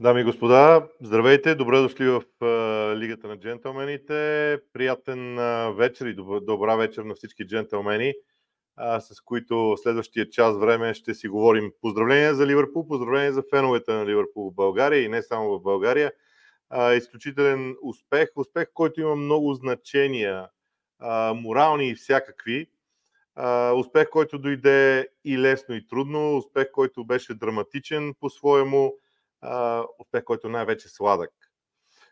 Дами и господа, здравейте! Добре дошли в uh, Лигата на джентълмените. Приятен uh, вечер и добра, добра вечер на всички джентълмени, uh, с които следващия час време ще си говорим. Поздравления за Ливърпул, поздравления за феновете на Ливърпул в България и не само в България. Uh, изключителен успех, успех, който има много значения, uh, морални и всякакви. Uh, успех, който дойде и лесно и трудно, успех, който беше драматичен успех, който най-вече сладък.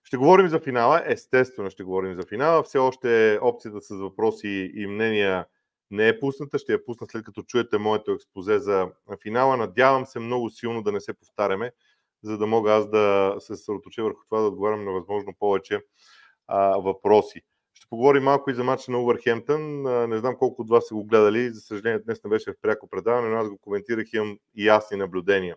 Ще говорим за финала, естествено ще говорим за финала. Все още опцията с въпроси и мнения не е пусната. Ще я пусна след като чуете моето експозе за финала. Надявам се много силно да не се повтаряме, за да мога аз да се съсредоточа върху това да отговарям на възможно повече а, въпроси. Ще поговорим малко и за матча на Увърхемптън. Не знам колко от вас са го гледали. За съжаление, днес не беше в пряко предаване, но аз го коментирах и имам ясни наблюдения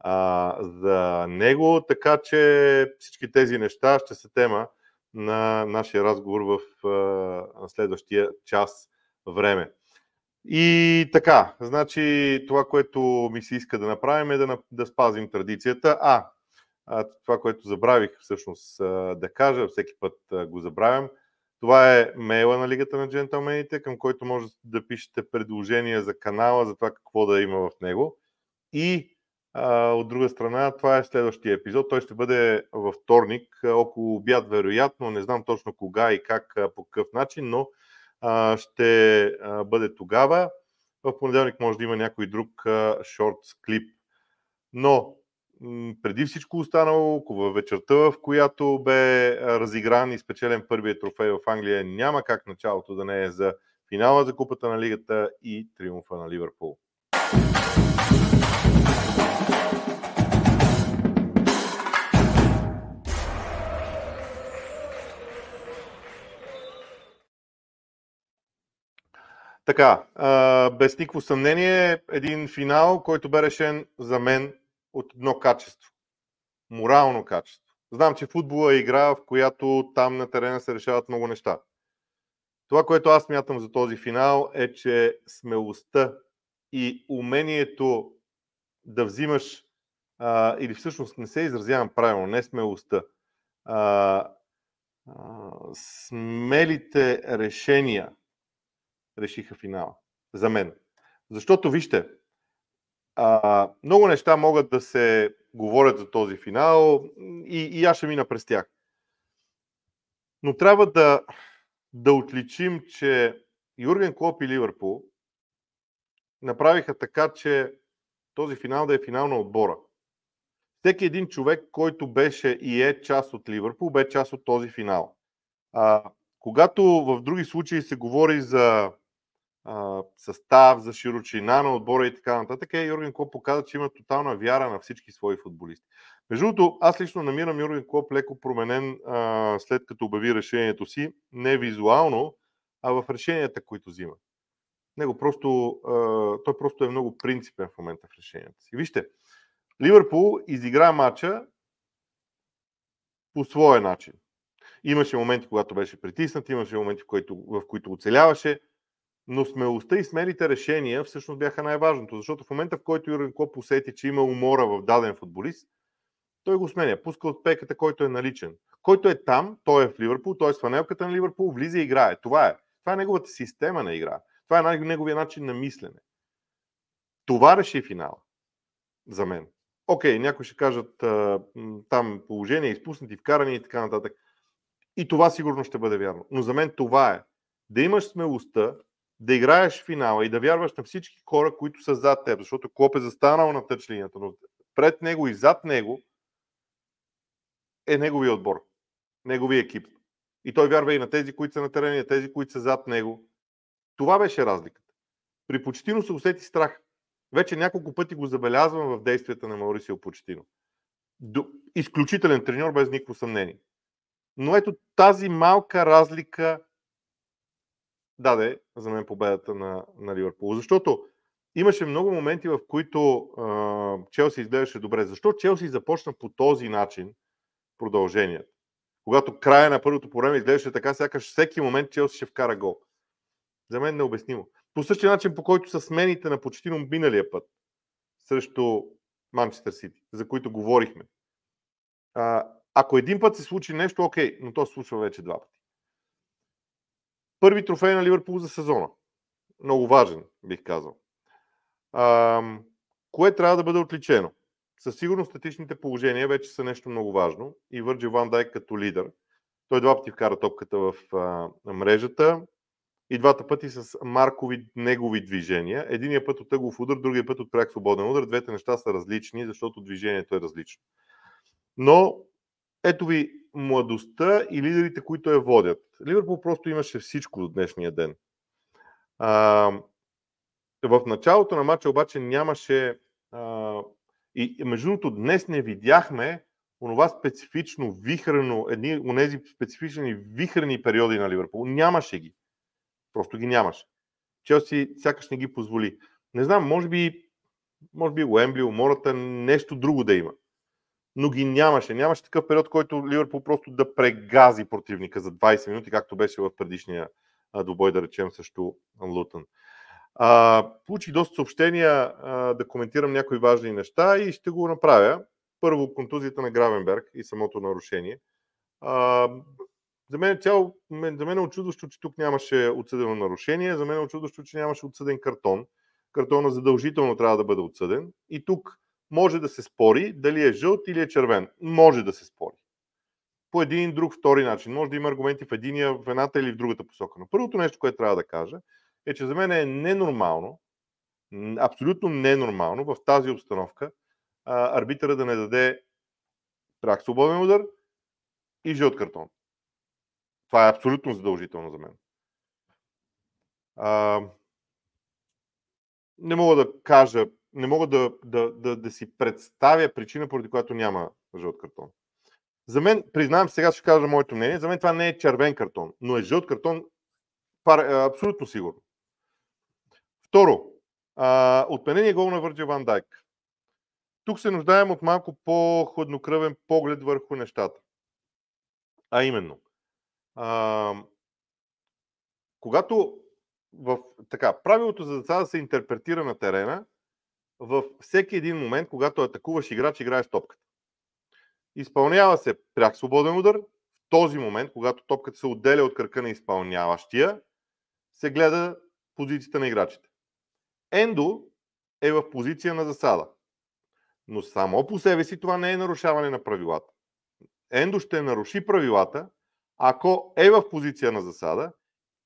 а, за него, така че всички тези неща ще са тема на нашия разговор в а, следващия час време. И така, значи това, което ми се иска да направим е да, да спазим традицията. А, а, това, което забравих всъщност да кажа, всеки път го забравям, това е мейла на Лигата на джентълмените, към който може да пишете предложения за канала, за това какво да има в него. И от друга страна, това е следващия епизод. Той ще бъде във вторник, около обяд, вероятно. Не знам точно кога и как, по какъв начин, но ще бъде тогава. В понеделник може да има някой друг шорт клип. Но преди всичко останало, във вечерта, в която бе разигран и спечелен първият трофей в Англия, няма как началото да не е за финала за Купата на Лигата и триумфа на Ливърпул. Така, без никакво съмнение, един финал, който бе решен за мен от едно качество. Морално качество. Знам, че футбола е игра, в която там на терена се решават много неща. Това, което аз мятам за този финал е, че смелостта и умението да взимаш, а, или всъщност не се изразявам правилно, не смелостта, а, а, смелите решения решиха финала. За мен. Защото, вижте, а, много неща могат да се говорят за този финал и, и аз ще мина през тях. Но трябва да, да отличим, че Юрген Клоп и Ливърпул направиха така, че този финал да е финал на отбора. Всеки един човек, който беше и е част от Ливърпул, бе част от този финал. А, когато в други случаи се говори за състав, за широчина на отбора и така нататък, е, Юрген Клоп показа, че има тотална вяра на всички свои футболисти. Между другото, аз лично намирам Юрген Клоп леко променен а, след като обяви решението си, не визуално, а в решенията, които взима. Него просто, а, той просто е много принципен в момента в решенията си. Вижте, Ливърпул изигра матча по своя начин. Имаше моменти, когато беше притиснат, имаше моменти, в които, в които оцеляваше, но смелостта и смелите решения всъщност бяха най-важното, защото в момента, в който Юрген Клоп усети, че има умора в даден футболист, той го сменя, пуска от пеката, който е наличен. Който е там, той е в Ливърпул, той е с фанелката на Ливърпул, влиза и играе. Това е. Това е неговата система на игра. Това е неговия начин на мислене. Това реши финала. За мен. Окей, някои ще кажат там положение, изпуснати, вкарани и така нататък. И това сигурно ще бъде вярно. Но за мен това е. Да имаш смелостта да играеш финала и да вярваш на всички хора, които са зад теб, защото Клоп е застанал на тъчлинията, но пред него и зад него е неговия отбор, неговия екип. И той вярва и на тези, които са на терена, и на тези, които са зад него. Това беше разликата. При Почтино се усети страх. Вече няколко пъти го забелязвам в действията на Маурисио Почтино. Изключителен треньор, без никакво съмнение. Но ето тази малка разлика даде за мен победата на, на Ливърпул. Защото имаше много моменти, в които а, Челси изглеждаше добре. Защо Челси започна по този начин продължението? Когато края на първото по време изглеждаше така, сякаш всеки момент Челси ще вкара гол. За мен необяснимо. По същия начин, по който са смените на почти миналия път срещу Манчестър Сити, за които говорихме. А, ако един път се случи нещо, окей, но то се случва вече два пъти. Първи трофей на Ливърпул за сезона. Много важен, бих казал. А, кое трябва да бъде отличено? Със сигурност статичните положения вече са нещо много важно и Върджи Ван Дайк като лидер. Той два пъти вкара топката в а, мрежата и двата пъти с маркови негови движения. Единия път от тъгов удар, другия път от пряк свободен удар. Двете неща са различни, защото движението е различно. Но ето ви младостта и лидерите, които я водят. Ливърпул просто имаше всичко до днешния ден. А, в началото на матча обаче нямаше. А, и между другото, днес не видяхме онова специфично вихрено, едни от тези специфични вихрени периоди на Ливърпул. Нямаше ги. Просто ги нямаше. Челси сякаш не ги позволи. Не знам, може би, може би Уембли, умората, нещо друго да има. Но ги нямаше. Нямаше такъв период, който Ливърпул просто да прегази противника за 20 минути, както беше в предишния двубой, да речем, също Лутън. А, получих доста съобщения а, да коментирам някои важни неща и ще го направя. Първо, контузията на Гравенберг и самото нарушение. А, за мен, е цяло, за мен е очудващо, че тук нямаше отсъдено нарушение. За мен е очудващо, че нямаше отсъден картон. Картона задължително трябва да бъде отсъден. И тук може да се спори дали е жълт или е червен. Може да се спори. По един, друг, втори начин. Може да има аргументи в единия, в едната или в другата посока. Но първото нещо, което трябва да кажа, е, че за мен е ненормално, абсолютно ненормално в тази обстановка арбитъра да не даде прак свободен удар и жълт картон. Това е абсолютно задължително за мен. А, не мога да кажа, не мога да, да, да, да си представя причина, поради която няма жълт картон. За мен, признавам, сега ще кажа моето мнение, за мен това не е червен картон, но е жълт картон абсолютно сигурно. Второ, отменение гол на Върджи Ван Дайк. Тук се нуждаем от малко по-хладнокръвен поглед върху нещата. А именно, а, когато в така, правилото за деца да се интерпретира на терена, във всеки един момент, когато атакуваш играч, играеш топката. Изпълнява се пряк свободен удар. В този момент, когато топката се отделя от кръка на изпълняващия, се гледа позицията на играчите. Ендо е в позиция на засада. Но само по себе си това не е нарушаване на правилата. Ендо ще наруши правилата, ако е в позиция на засада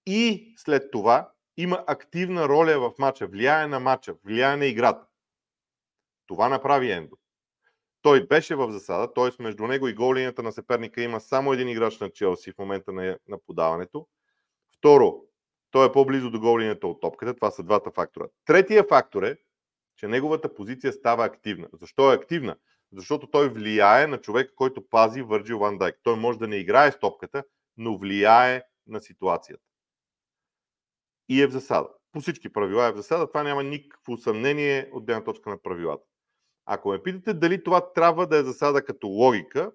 и след това има активна роля в матча, влияе на матча, влияе на играта. Това направи Ендо. Той беше в засада, т.е. между него и голинията на съперника има само един играч на Челси в момента на, на подаването. Второ, той е по-близо до голинията от топката. Това са двата фактора. Третия фактор е, че неговата позиция става активна. Защо е активна? Защото той влияе на човека, който пази Върджил Ван Дайк. Той може да не играе с топката, но влияе на ситуацията. И е в засада. По всички правила е в засада. Това няма никакво съмнение от гледна точка на правилата. Ако ме питате дали това трябва да е засада като логика,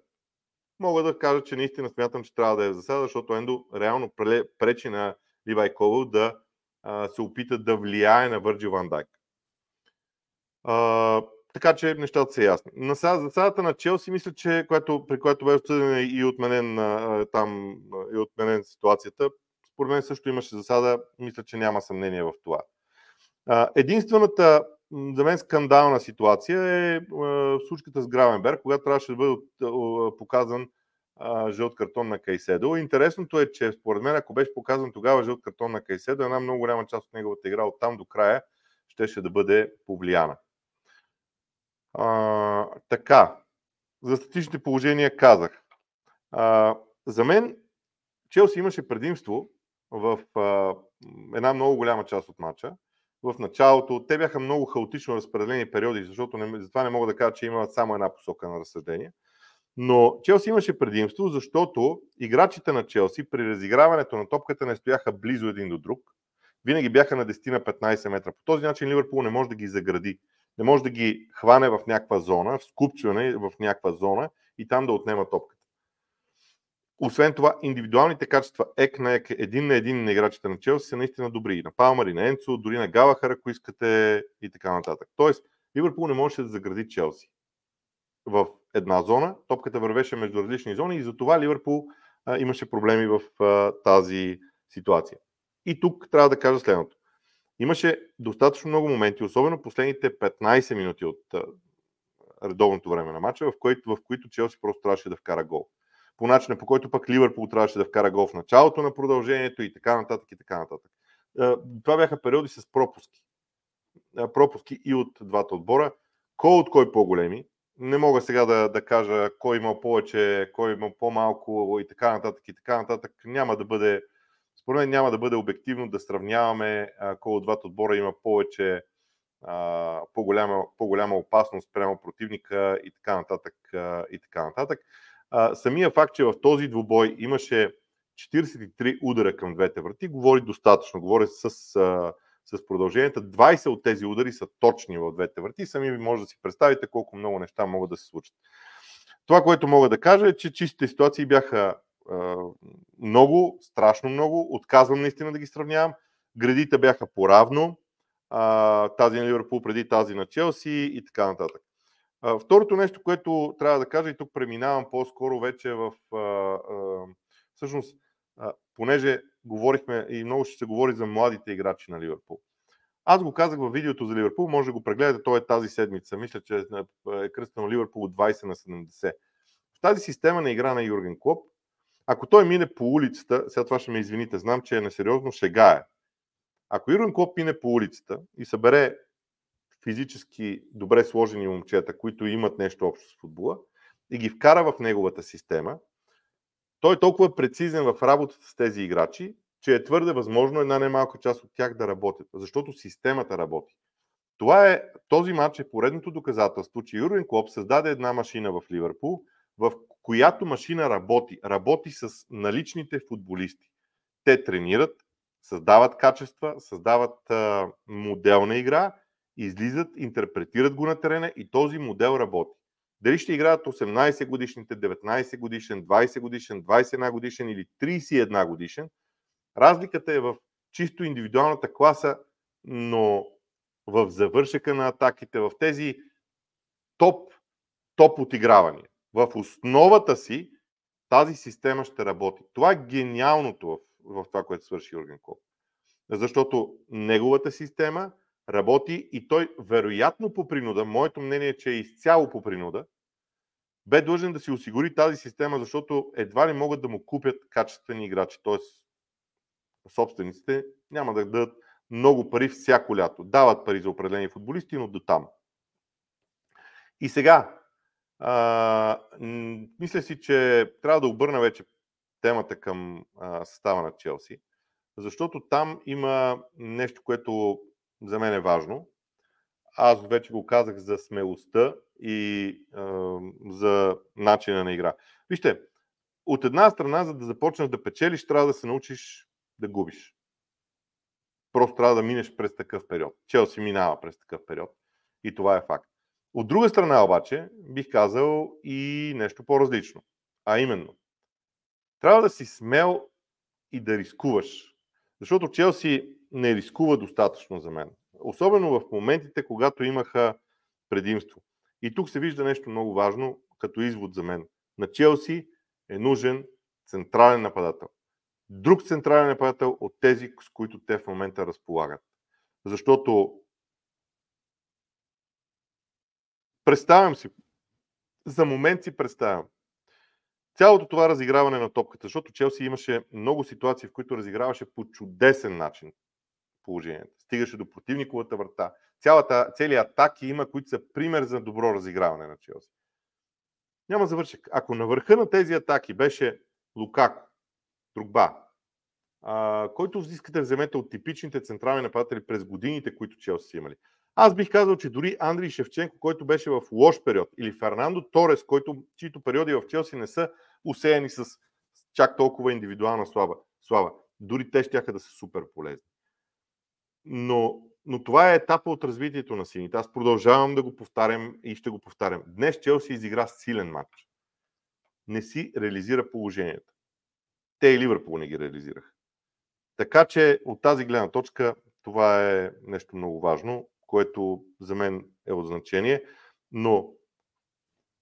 мога да кажа, че наистина смятам, че трябва да е засада, защото Ендо реално пречи на Ливай Ковал да а, се опита да влияе на Върджи Ван Дайк. А, така че нещата са ясни. На засадата на Челси, мисля, че което, при което беше отсъден и отменен а, там и отменен ситуацията, според мен също имаше засада, мисля, че няма съмнение в това. А, единствената за мен скандална ситуация е случката с Гравенберг, когато трябваше да бъде показан жълт картон на Кайседо. Интересното е, че според мен, ако беше показан тогава жълт картон на Кайседо, една много голяма част от неговата игра от там до края щеше да бъде повлияна. А, така, за статичните положения казах. А, за мен Челси имаше предимство в а, една много голяма част от матча. В началото те бяха много хаотично разпределени периоди, защото не, затова не мога да кажа, че има само една посока на разсъждение. Но Челси имаше предимство, защото играчите на Челси при разиграването на топката не стояха близо един до друг. Винаги бяха на 10 на 15 метра. По този начин Ливърпул не може да ги загради. Не може да ги хване в някаква зона, в скупчване в някаква зона и там да отнема топката. Освен това, индивидуалните качества ек на ек, един на един на играчите на Челси са наистина добри. И на Палмар, и на Енцо, дори на Галахар, ако искате и така нататък. Тоест, Ливърпул не можеше да загради Челси в една зона, топката вървеше между различни зони и затова Ливърпул а, имаше проблеми в а, тази ситуация. И тук трябва да кажа следното. Имаше достатъчно много моменти, особено последните 15 минути от а, редовното време на матча, в, в които Челси просто трябваше да вкара гол. По начина, по който пък Ливърпул трябваше да вкара гол в началото на продължението и така нататък и така нататък. Това бяха периоди с пропуски. Пропуски и от двата отбора. Кой от кой по-големи? Не мога сега да, да кажа кой има повече, кой има по-малко и така нататък и така нататък. Няма да бъде, според мен няма да бъде обективно да сравняваме кой от двата отбора има повече по-голяма, по-голяма опасност прямо противника и така нататък. И така нататък. Самия факт, че в този двубой имаше 43 удара към двете врати, говори достатъчно. Говори с, с продълженията. 20 от тези удари са точни в двете врати. Сами ви може да си представите колко много неща могат да се случат. Това, което мога да кажа е, че чистите ситуации бяха много, страшно много. Отказвам наистина да ги сравнявам. Градите бяха поравно а, тази на Ливърпул преди тази на Челси и така нататък. Второто нещо, което трябва да кажа, и тук преминавам по-скоро вече в. Всъщност, понеже говорихме и много ще се говори за младите играчи на Ливърпул. Аз го казах във видеото за Ливърпул, може да го прегледате, то е тази седмица. Мисля, че е кръстено Ливърпул от 20 на 70. В тази система на игра на Юрген Клоп, ако той мине по улицата, сега това ще ме извините, знам, че е несериозно, шега е. Ако Юрген Клоп мине по улицата и събере физически добре сложени момчета, които имат нещо общо с футбола, и ги вкара в неговата система, той е толкова прецизен в работата с тези играчи, че е твърде възможно една немалка част от тях да работят, защото системата работи. Това е, този матч е поредното доказателство, че Юрген Клоп създаде една машина в Ливърпул, в която машина работи. Работи с наличните футболисти. Те тренират, създават качества, създават а, модел на игра, излизат, интерпретират го на терена и този модел работи. Дали ще играят 18 годишните, 19 годишен, 20 годишен, 21 годишен или 31 годишен, разликата е в чисто индивидуалната класа, но в завършъка на атаките, в тези топ, топ отигравания. В основата си тази система ще работи. Това е гениалното в в това, което свърши Юрген Клоп. Защото неговата система работи и той вероятно по принуда, моето мнение е, че е изцяло по принуда, бе длъжен да си осигури тази система, защото едва ли могат да му купят качествени играчи. Т.е. собствениците няма да дадат много пари всяко лято. Дават пари за определени футболисти, но до там. И сега, а, мисля си, че трябва да обърна вече темата към а, състава на Челси, защото там има нещо, което за мен е важно. Аз вече го казах за смелостта и а, за начина на игра. Вижте, от една страна, за да започнеш да печелиш, трябва да се научиш да губиш. Просто трябва да минеш през такъв период. Челси минава през такъв период. И това е факт. От друга страна обаче, бих казал и нещо по-различно. А именно, трябва да си смел и да рискуваш. Защото Челси не рискува достатъчно за мен. Особено в моментите, когато имаха предимство. И тук се вижда нещо много важно, като извод за мен. На Челси е нужен централен нападател. Друг централен нападател от тези, с които те в момента разполагат. Защото представям си, за момент си представям, цялото това разиграване на топката, защото Челси имаше много ситуации, в които разиграваше по чудесен начин положението. Стигаше до противниковата врата. Цялата, целият атаки има, които са пример за добро разиграване на Челси. Няма завършек. Ако на върха на тези атаки беше Лукако, Другба, а, който искате да вземете от типичните централни нападатели през годините, които Челси са имали. Аз бих казал, че дори Андрей Шевченко, който беше в лош период, или Фернандо Торес, който, чието периоди в Челси не са усеяни с чак толкова индивидуална слава, слава. Дори те ще да са супер полезни. Но, но това е етапа от развитието на сините. Аз продължавам да го повтарям и ще го повтарям. Днес Челси изигра силен матч. Не си реализира положението. Те и Ливърпул не ги реализираха. Така че от тази гледна точка това е нещо много важно, което за мен е от значение. Но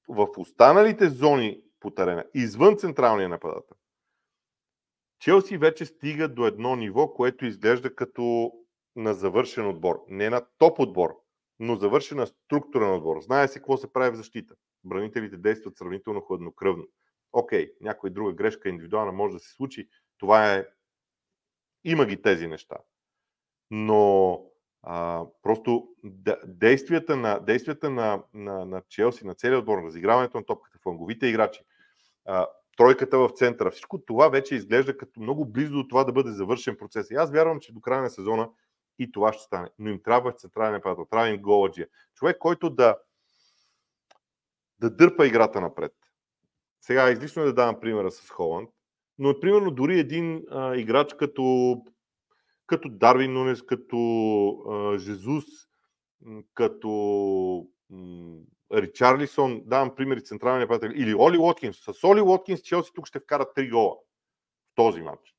в останалите зони по терена, извън централния нападател, Челси вече стига до едно ниво, което изглежда като на завършен отбор. Не на топ отбор, но завършена структура на отбор. Знае се какво се прави в защита. Бранителите действат сравнително хладнокръвно. Окей, някоя друга грешка индивидуална може да се случи. Това е... Има ги тези неща. Но а, просто действията на, действията на, на, на Челси, на целият отбор, разиграването на топката, фланговите играчи, а, тройката в центъра, всичко това вече изглежда като много близо до това да бъде завършен процес. И аз вярвам, че до края на сезона и това ще стане. Но им трябва централен нападател, трябва им голаджия. Човек, който да, да дърпа играта напред. Сега излишно е да давам примера с Холанд, но примерно дори един а, играч като, като Дарвин Нунес, като а, Жезус, като Ричарлисон, давам примери централния нападател, или Оли Уоткинс. С Оли Уоткинс Челси тук ще вкарат 3 гола в този матч.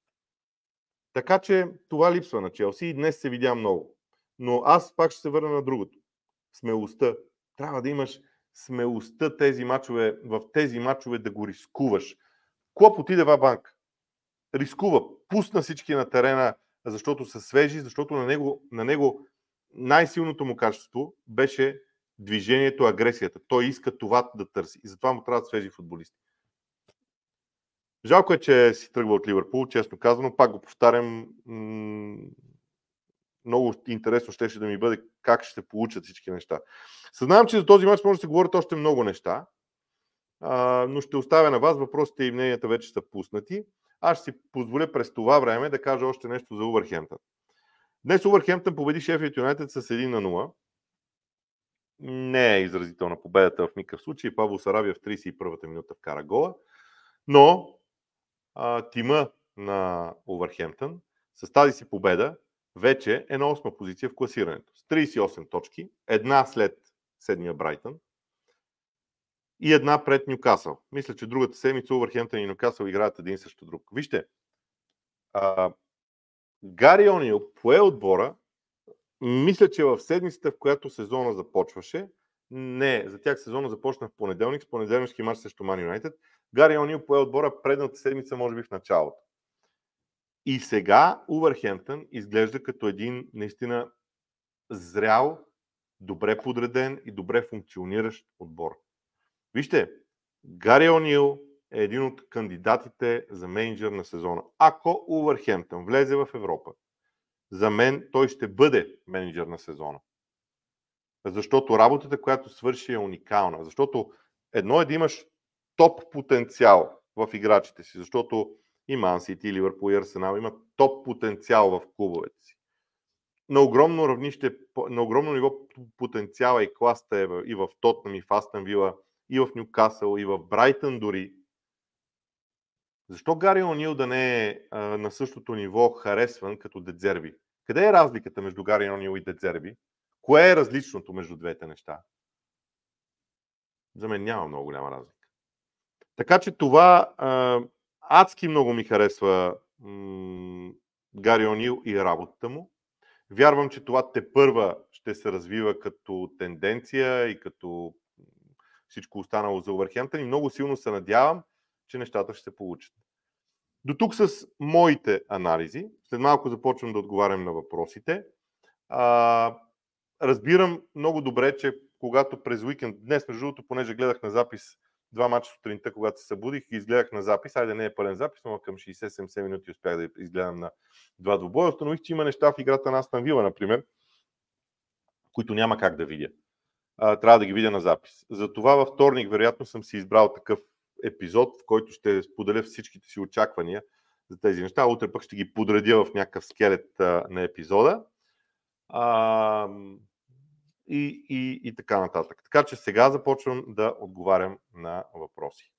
Така че това липсва на Челси и днес се видя много. Но аз пак ще се върна на другото. Смелостта. Трябва да имаш смелостта тези мачове, в тези мачове да го рискуваш. Клоп отиде в банк. Рискува. Пусна всички на терена, защото са свежи, защото на него, на него най-силното му качество беше движението, агресията. Той иска това да търси. И затова му трябват свежи футболисти. Жалко е, че си тръгва от Ливърпул, честно казано. Пак го повтарям. Много интересно ще, да ми бъде как ще се получат всички неща. Съзнавам, че за този матч може да се говорят още много неща, но ще оставя на вас. Въпросите и мненията вече са пуснати. Аз ще си позволя през това време да кажа още нещо за Увърхемптън. Днес Увърхемптън победи Шефият Юнайтед с 1 на 0. Не е изразителна победата в никакъв случай. Павло Сарабия в 31-та минута вкара гола. Но а, тима на Увърхемптън с тази си победа вече е на 8 позиция в класирането. С 38 точки, една след седмия Брайтън и една пред Нюкасъл. Мисля, че другата седмица Увърхемптън и Нюкасъл играят един също друг. Вижте, а, Гари Онил пое отбора, мисля, че в седмицата, в която сезона започваше, не, за тях сезона започна в понеделник, с понеделнишки матч срещу Ман Юнайтед. Гари Онил пое отбора предната седмица, може би в началото. И сега Увърхемптън изглежда като един наистина зрял, добре подреден и добре функциониращ отбор. Вижте, Гари Онил е един от кандидатите за менеджер на сезона. Ако Увърхемптън влезе в Европа, за мен той ще бъде менеджер на сезона. Защото работата, която свърши е уникална. Защото едно е да имаш топ потенциал в играчите си, защото и Ман Сити, и Ливърпул, и Арсенал имат топ потенциал в клубовете си. На огромно равнище, на огромно ниво потенциала и класта е и в Тотнам, и в Астън Вила, и в Нюкасъл, и в Брайтън дори. Защо Гари Онил да не е а, на същото ниво харесван като Дедзерби? Къде е разликата между Гари Онил и Дедзерби? Кое е различното между двете неща? За мен няма много голяма разлика. Така че това а, адски много ми харесва м- Гари Онил и работата му. Вярвам, че това те първа ще се развива като тенденция и като всичко останало за Увърхемптън и много силно се надявам, че нещата ще се получат. До тук с моите анализи. След малко започвам да отговарям на въпросите. А, разбирам много добре, че когато през уикенд, днес между другото, понеже гледах на запис два мача сутринта, когато се събудих и изгледах на запис, айде не е пълен запис, но към 60-70 минути успях да изгледам на два двубоя. Установих, че има неща в играта на Астан Вила, например, които няма как да видя. А, трябва да ги видя на запис. Затова във вторник, вероятно, съм си избрал такъв епизод, в който ще споделя всичките си очаквания за тези неща. Утре пък ще ги подредя в някакъв скелет а, на епизода. А, и, и, и така нататък. Така че сега започвам да отговарям на въпроси.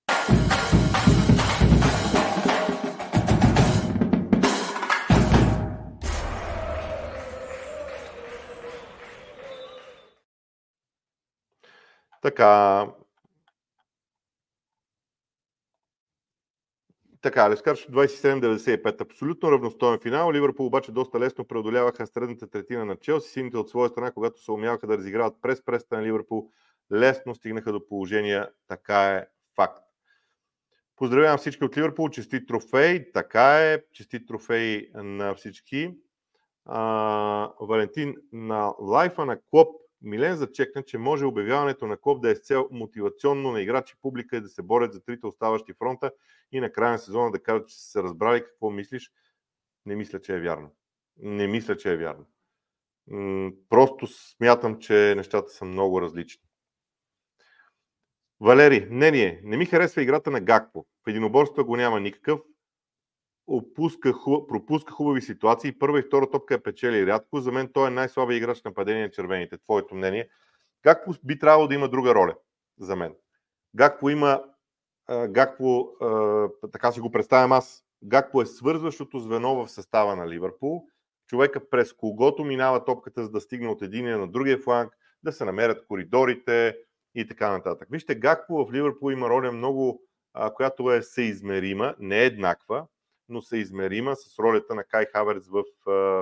Така, Така, Лескарш 27-95. Абсолютно равностоен финал. Ливърпул обаче доста лесно преодоляваха средната третина на Челси. Сините от своя страна, когато се умяваха да разиграват през преста на Ливърпул, лесно стигнаха до положения. Така е факт. Поздравявам всички от Ливърпул, честит трофей, така е, честит трофей на всички. А, Валентин, на лайфа на Клоп, Милен зачекна, че може обявяването на Клоп да е с цел мотивационно на играчи, публика и да се борят за трите оставащи фронта и на края на сезона да кажат, че са се разбрали какво мислиш. Не мисля, че е вярно. Не мисля, че е вярно. Просто смятам, че нещата са много различни. Валери, мнение. Не ми харесва играта на Гакпо. В единоборството го няма никакъв. Опуска, пропуска хубави ситуации. Първа и втора топка е печели рядко. За мен той е най-слабия играч на падение на червените. Твоето мнение. Гакпо би трябвало да има друга роля за мен. Гакпо има Гакпо, така си го представям аз, Гакпо е свързващото звено в състава на Ливърпул. Човека през когото минава топката, за да стигне от единия на другия фланг, да се намерят коридорите, и така нататък. Вижте, Гакпо в Ливърпул има роля много, която е съизмерима, не еднаква, но съизмерима с ролята на Кай Хаверс в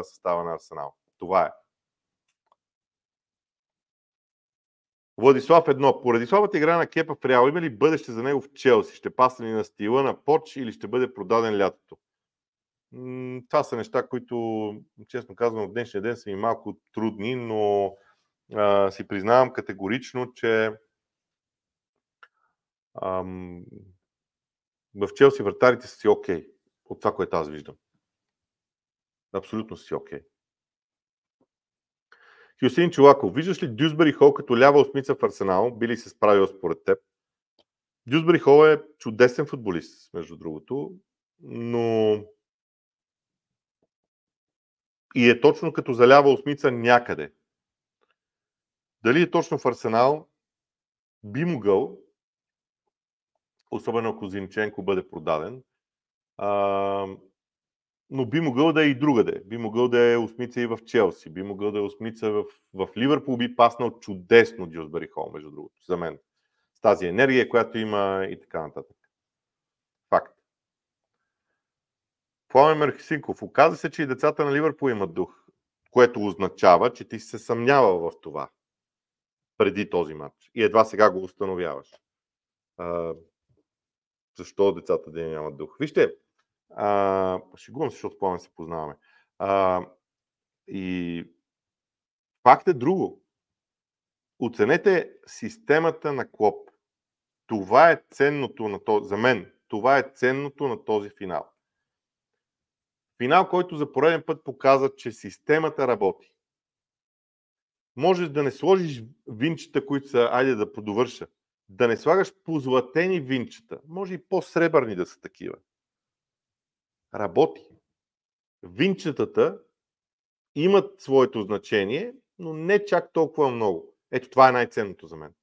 състава на Арсенал. Това е. Владислав едно. Поради слабата игра на Кепа в Реал, има ли бъдеще за него в Челси? Ще пасне ли на стила на Поч или ще бъде продаден лятото? Това са неща, които, честно казвам, в днешния ден са ми малко трудни, но а, си признавам категорично, че ам, в Челси вратарите са си окей okay, от това, което аз виждам. Абсолютно си окей. Okay. Хюсейн Чулаков, виждаш ли Дюсбери Хол като лява осмица в Арсенал? Би ли се справил според теб? Дюсбери Хол е чудесен футболист, между другото, но и е точно като за лява осмица някъде. Дали е точно в Арсенал? Би могъл, особено ако Зинченко бъде продаден, а, но би могъл да е и другаде. Би могъл да е осмица и в Челси, би могъл да е осмица в, в Ливърпул, би паснал чудесно Дюсбери Хол, между другото, за мен. С тази енергия, която има и така нататък. Факт. Пламен Мерхисинков. Оказа се, че и децата на Ливърпул имат дух, което означава, че ти се съмнявал в това преди този матч. И едва сега го установяваш. А, защо децата да нямат дух? Вижте, а, шегувам се, защото по се познаваме. А, и факт е друго. Оценете системата на Клоп. Това е ценното на този, за мен, това е ценното на този финал. Финал, който за пореден път показва, че системата работи можеш да не сложиш винчета, които са, айде да подовърша, да не слагаш позлатени винчета, може и по-сребърни да са такива. Работи. Винчетата имат своето значение, но не чак толкова много. Ето това е най-ценното за мен.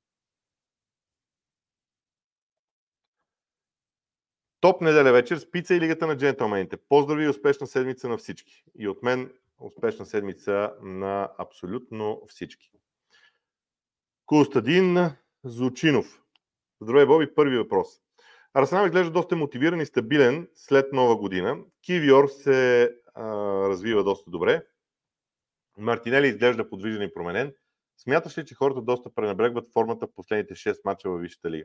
Топ неделя вечер с пица и Лигата на джентълмените. Поздрави и успешна седмица на всички. И от мен успешна седмица на абсолютно всички. Костадин Зучинов. Здравей, Боби. Първи въпрос. Арсенал изглежда доста мотивиран и стабилен след нова година. Кивиор се а, развива доста добре. Мартинели изглежда подвижен и променен. Смяташ ли, че хората доста пренебрегват формата в последните 6 мача във Висшата лига?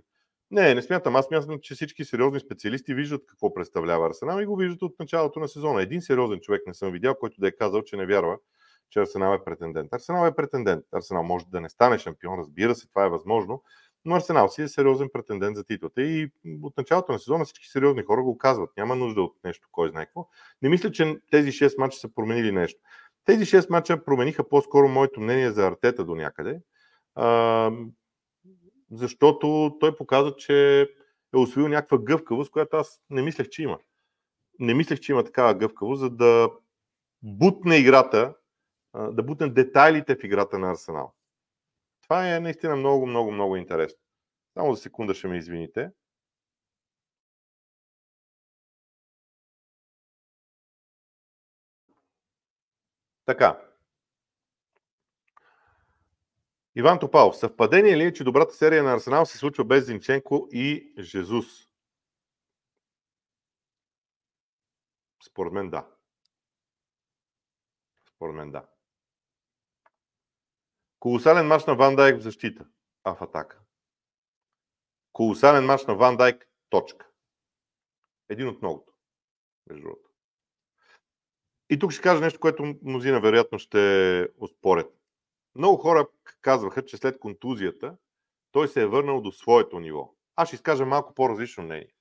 Не, не смятам. Аз смятам, че всички сериозни специалисти виждат какво представлява Арсенал и го виждат от началото на сезона. Един сериозен човек не съм видял, който да е казал, че не вярва, че Арсенал е претендент. Арсенал е претендент. Арсенал може да не стане шампион, разбира се, това е възможно, но Арсенал си е сериозен претендент за титлата. И от началото на сезона всички сериозни хора го казват. Няма нужда от нещо, кой знае какво. Не мисля, че тези 6 мача са променили нещо. Тези 6 мача промениха по-скоро моето мнение за Артета до някъде защото той показа, че е освоил някаква гъвкавост, която аз не мислех, че има. Не мислех, че има такава гъвкавост, за да бутне играта, да бутне детайлите в играта на Арсенал. Това е наистина много, много, много интересно. Само за секунда ще ме извините. Така. Иван Топалов. Съвпадение ли е, че добрата серия на Арсенал се случва без Зинченко и Жезус? Според мен да. Според мен да. Колосален мач на Ван Дайк в защита. а в атака. Колосален матч на Ван Дайк, точка. Един от многото, между другото. И тук ще кажа нещо, което мнозина вероятно ще оспорят. Много хора казваха, че след контузията той се е върнал до своето ниво. Аз ще изкажа малко по-различно мнение.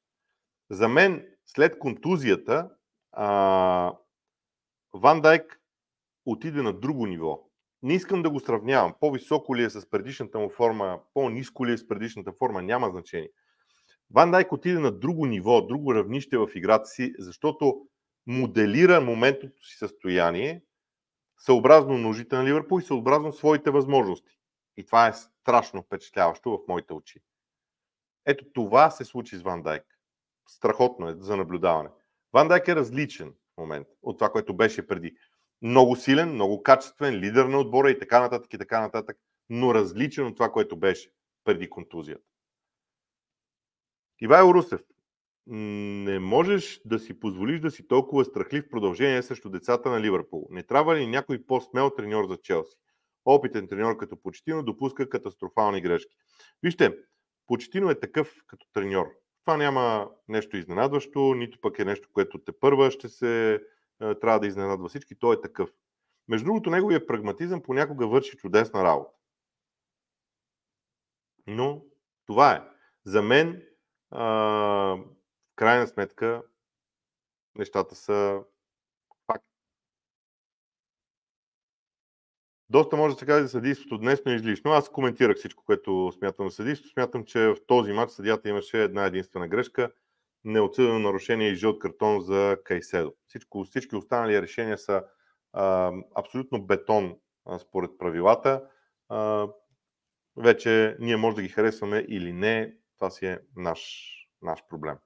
За мен, след контузията, а, Ван Дайк отиде на друго ниво. Не искам да го сравнявам. По-високо ли е с предишната му форма, по-низко ли е с предишната форма, няма значение. Ван Дайк отиде на друго ниво, друго равнище в играта си, защото моделира моментното си състояние съобразно нуждите на Ливърпул и съобразно своите възможности. И това е страшно впечатляващо в моите очи. Ето това се случи с Ван Дайк. Страхотно е за наблюдаване. Ван Дайк е различен в момент от това, което беше преди. Много силен, много качествен, лидер на отбора и така нататък и така нататък, но различен от това, което беше преди контузията. Ивайло Русев. Не можеш да си позволиш да си толкова страхлив в продължение срещу децата на Ливърпул. Не трябва ли някой по-смел треньор за Челси? Опитен треньор като Почетино допуска катастрофални грешки. Вижте, Почетино е такъв като треньор. Това няма нещо изненадващо, нито пък е нещо, което те първа ще се трябва да изненадва всички. Той е такъв. Между другото, неговия прагматизъм понякога върши чудесна работа. Но това е. За мен в крайна сметка нещата са факт. Доста може да се каже за съдийството днес, но е излишно. Аз коментирах всичко, което смятам за съдийството. Смятам, че в този матч съдията имаше една единствена грешка. Неоценено нарушение и жълт картон за Кайседо. Всичко, всички останали решения са а, абсолютно бетон а, според правилата. А, вече ние може да ги харесваме или не, това си е наш, наш проблем.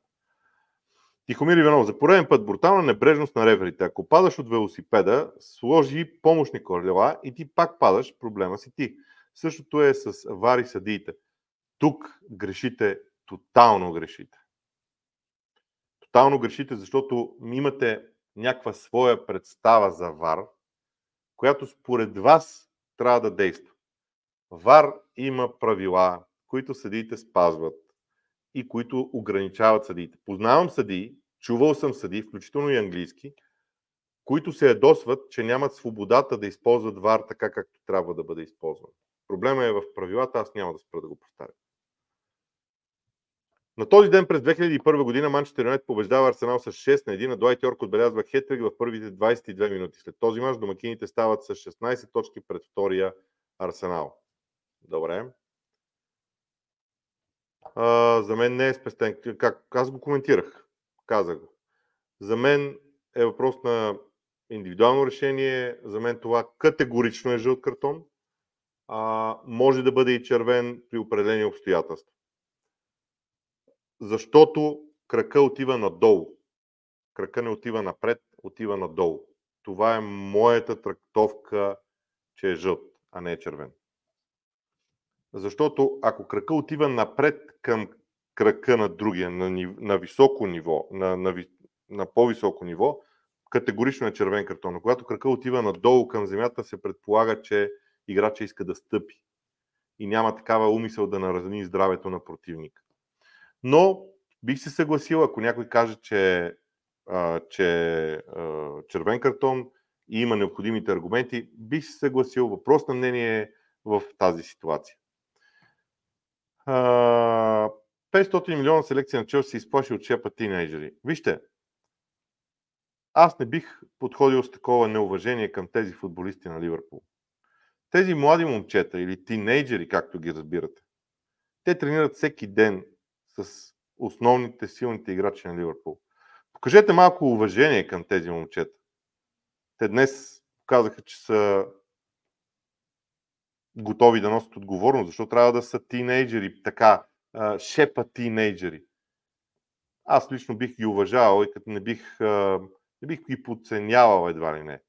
Тихомир Иванов, за пореден път брутална небрежност на реверите. Ако падаш от велосипеда, сложи помощни колела и ти пак падаш, проблема си ти. Същото е с вари съдиите. Тук грешите, тотално грешите. Тотално грешите, защото имате някаква своя представа за ВАР, която според вас трябва да действа. ВАР има правила, които съдиите спазват и които ограничават съдиите. Познавам съдии, чувал съм съдии, включително и английски, които се ядосват, че нямат свободата да използват ВАР така, както трябва да бъде използван. Проблема е в правилата, аз няма да спра да го повтарям. На този ден през 2001 година Манчестър Юнайтед побеждава Арсенал с 6 на 1, на Дуайт Йорк отбелязва хетрик в първите 22 минути. След този мач домакините стават с 16 точки пред втория Арсенал. Добре а, за мен не е спестен. Как, аз го коментирах. Казах го. За мен е въпрос на индивидуално решение. За мен това категорично е жълт картон. А, може да бъде и червен при определени обстоятелства. Защото крака отива надолу. Крака не отива напред, отива надолу. Това е моята трактовка, че е жълт, а не е червен. Защото ако крака отива напред към крака на другия, на, на високо ниво, на, на, на по-високо ниво, категорично е червен картон. Но когато крака отива надолу към земята, се предполага, че играча иска да стъпи и няма такава умисъл да наразни здравето на противника. Но бих се съгласил, ако някой каже, че, а, че а, червен картон и има необходимите аргументи, бих се съгласил. Въпрос на мнение в тази ситуация. 500 милиона селекция на Челси се изплаши от шепа тинейджери. Вижте, аз не бих подходил с такова неуважение към тези футболисти на Ливърпул. Тези млади момчета или тинейджери, както ги разбирате, те тренират всеки ден с основните силните играчи на Ливърпул. Покажете малко уважение към тези момчета. Те днес казаха, че са готови да носят отговорност, защото трябва да са тинейджери, така, шепа тинейджери. Аз лично бих ги уважавал и като не бих, не бих ги подценявал едва ли не.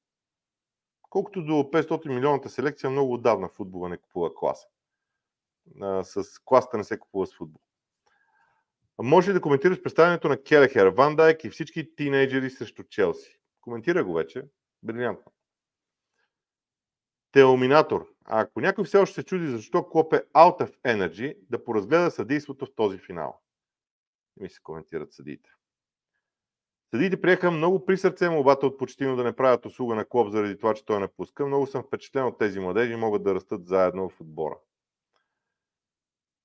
Колкото до 500 милионната селекция, много отдавна футбола не купува класа. С класата не се купува с футбол. Може ли да коментираш представянето на Келехер, Ван Дайк и всички тинейджери срещу Челси? Коментира го вече. Брилянтно. Теоминатор. ако някой все още се чуди защо Клоп е out of energy, да поразгледа съдейството в този финал. Ми се коментират съдиите. Съдиите приеха много при сърце молбата от почтино да не правят услуга на Клоп заради това, че той напуска. Много съм впечатлен от тези младежи и могат да растат заедно в отбора.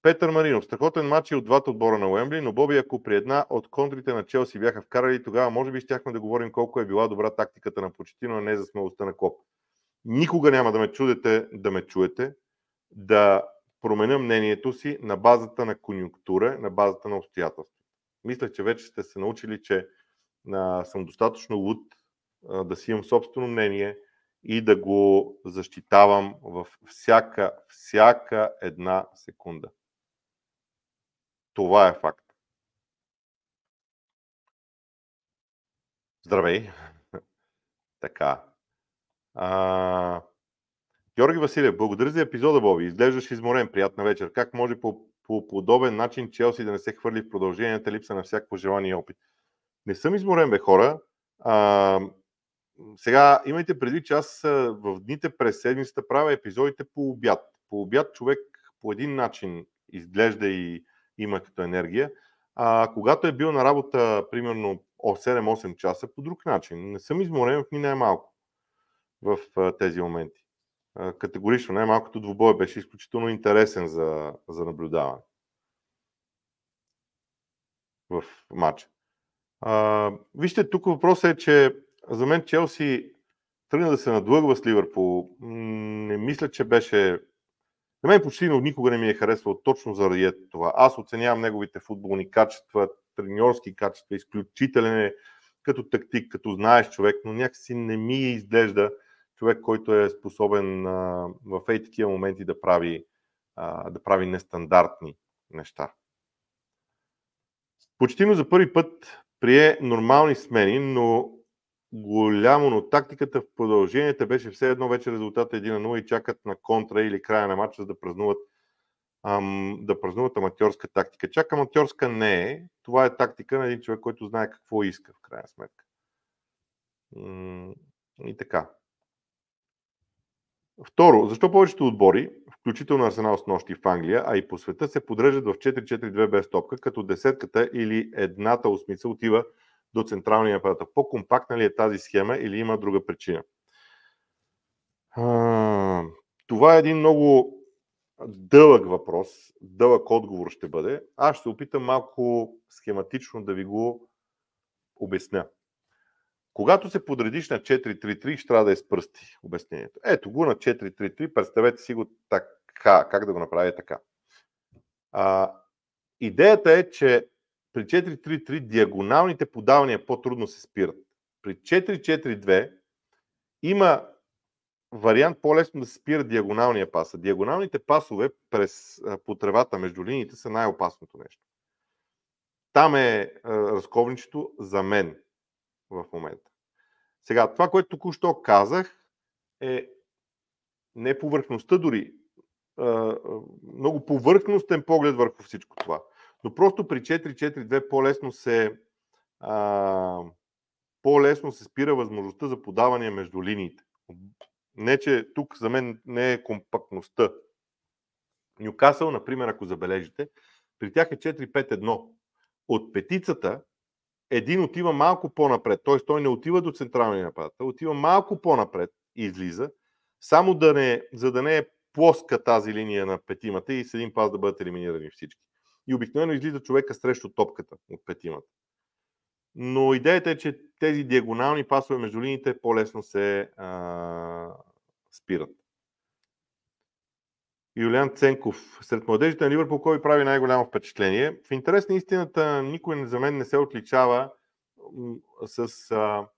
Петър Маринов. Страхотен матч и от двата отбора на Уембли, но Боби, ако при една от контрите на Челси бяха вкарали, тогава може би щяхме да говорим колко е била добра тактиката на Почетино, а не за смелостта на Клоп. Никога няма да ме чудете да ме чуете, да променя мнението си на базата на конюнктура, на базата на обстоятелства. Мисля, че вече сте се научили, че а, съм достатъчно луд а, да си имам собствено мнение и да го защитавам в всяка, всяка една секунда. Това е факт. Здравей! така. А... Георги Василев, благодаря за епизода, Боби. Изглеждаш изморен. Приятна вечер. Как може по, по подобен начин Челси да не се хвърли в продълженията липса на всякакво желание и опит? Не съм изморен, бе, хора. А, сега имайте предвид, че аз в дните през седмицата правя епизодите по обяд. По обяд човек по един начин изглежда и има като енергия. А когато е бил на работа, примерно 7-8 часа, по друг начин. Не съм изморен ни най-малко в тези моменти. Категорично най-малкото двубой беше изключително интересен за, за наблюдаване в матча. Вижте, тук въпросът е, че за мен Челси тръгна да се надлъгва с Ливърпул. Не мисля, че беше на мен почти никога не ми е харесвал точно заради това. Аз оценявам неговите футболни качества, треньорски качества, изключителен е като тактик, като знаеш човек, но някакси не ми изглежда човек, който е способен а, в ей такива моменти да прави, а, да прави нестандартни неща. Почти за първи път прие нормални смени, но голямо, но тактиката в продълженията беше все едно вече резултата 1 на 0 и чакат на контра или края на матча, за да празнуват, ам, да празнуват аматьорска тактика. Чак аматьорска не е. Това е тактика на един човек, който знае какво иска в крайна сметка. И така. Второ, защо повечето отбори, включително Арсенал с нощи в Англия, а и по света, се подреждат в 4-4-2 без топка, като десетката или едната осмица отива до централния апарат. По-компактна ли е тази схема или има друга причина? Това е един много дълъг въпрос, дълъг отговор ще бъде. Аз ще се опитам малко схематично да ви го обясня. Когато се подредиш на 4-3-3, ще трябва да е с пръсти обяснението. Ето го на 4-3-3, представете си го така, как да го направя така. А, идеята е, че при 4-3-3 диагоналните подавания по-трудно се спират. При 4-4-2 има вариант по-лесно да се спира диагоналния пас. А диагоналните пасове през потревата между линиите са най-опасното нещо. Там е разковничето за мен в момента. Сега, това, което току-що казах, е не повърхността дори, много повърхностен поглед върху всичко това. Но просто при 4-4-2 по-лесно се, а, по-лесно се спира възможността за подаване между линиите. Не, че тук за мен не е компактността. Нюкасъл, например, ако забележите, при тях е 4-5-1. От петицата един отива малко по-напред, т.е. той не отива до централния напад, отива малко по-напред и излиза, само да не, за да не е плоска тази линия на петимата и с един пас да бъдат елиминирани всички и обикновено излиза човека срещу топката от петимата. Но идеята е, че тези диагонални пасове между линиите по-лесно се а, спират. Юлиан Ценков. Сред младежите на Ливърпул, кой прави най-голямо впечатление? В интерес на истината, никой за мен не се отличава с а,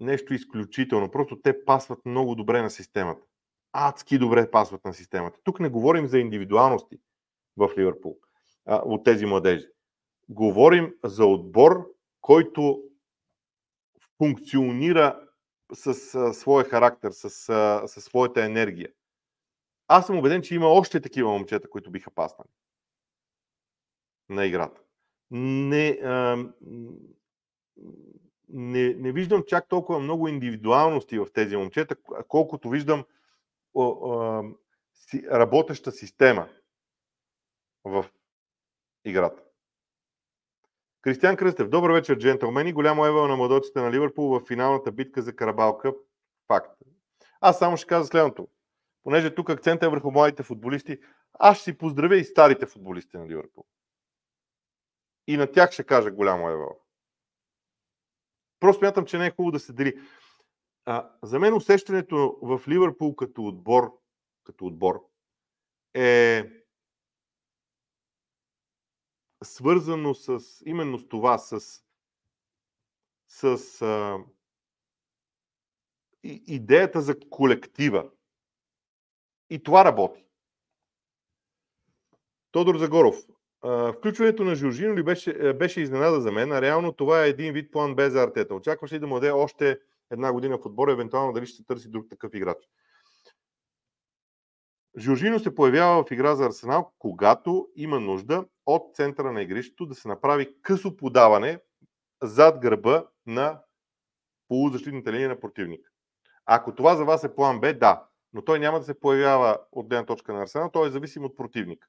нещо изключително. Просто те пасват много добре на системата. Адски добре пасват на системата. Тук не говорим за индивидуалности в Ливърпул а, от тези младежи. Говорим за отбор, който функционира с а, своя характер, с, а, със своята енергия. Аз съм убеден, че има още такива момчета, които биха паснали на играта. Не, а, не, не виждам чак толкова много индивидуалности в тези момчета, колкото виждам работеща система в играта. Кристиан Кръстев. Добър вечер, джентълмени. Голямо евал на младоците на Ливърпул в финалната битка за Карабалка. Факт. Аз само ще кажа следното. Понеже тук акцентът е върху младите футболисти, аз ще си поздравя и старите футболисти на Ливърпул. И на тях ще кажа голямо евал. Просто мятам, че не е хубаво да се дели. А, за мен усещането в Ливърпул като отбор, като отбор е свързано с именно с това, с, с а, идеята за колектива. И това работи. Тодор Загоров. Включването на Жоржино ли беше, беше изненада за мен, а реално това е един вид план без артета. Очакваш ли да му даде още една година в отбора, евентуално дали ще търси друг такъв играч? Жоржино се появява в игра за Арсенал, когато има нужда от центъра на игрището да се направи късо подаване зад гърба на полузащитната линия на противника. Ако това за вас е план Б, да, но той няма да се появява от една точка на Арсенал, той е зависим от противника.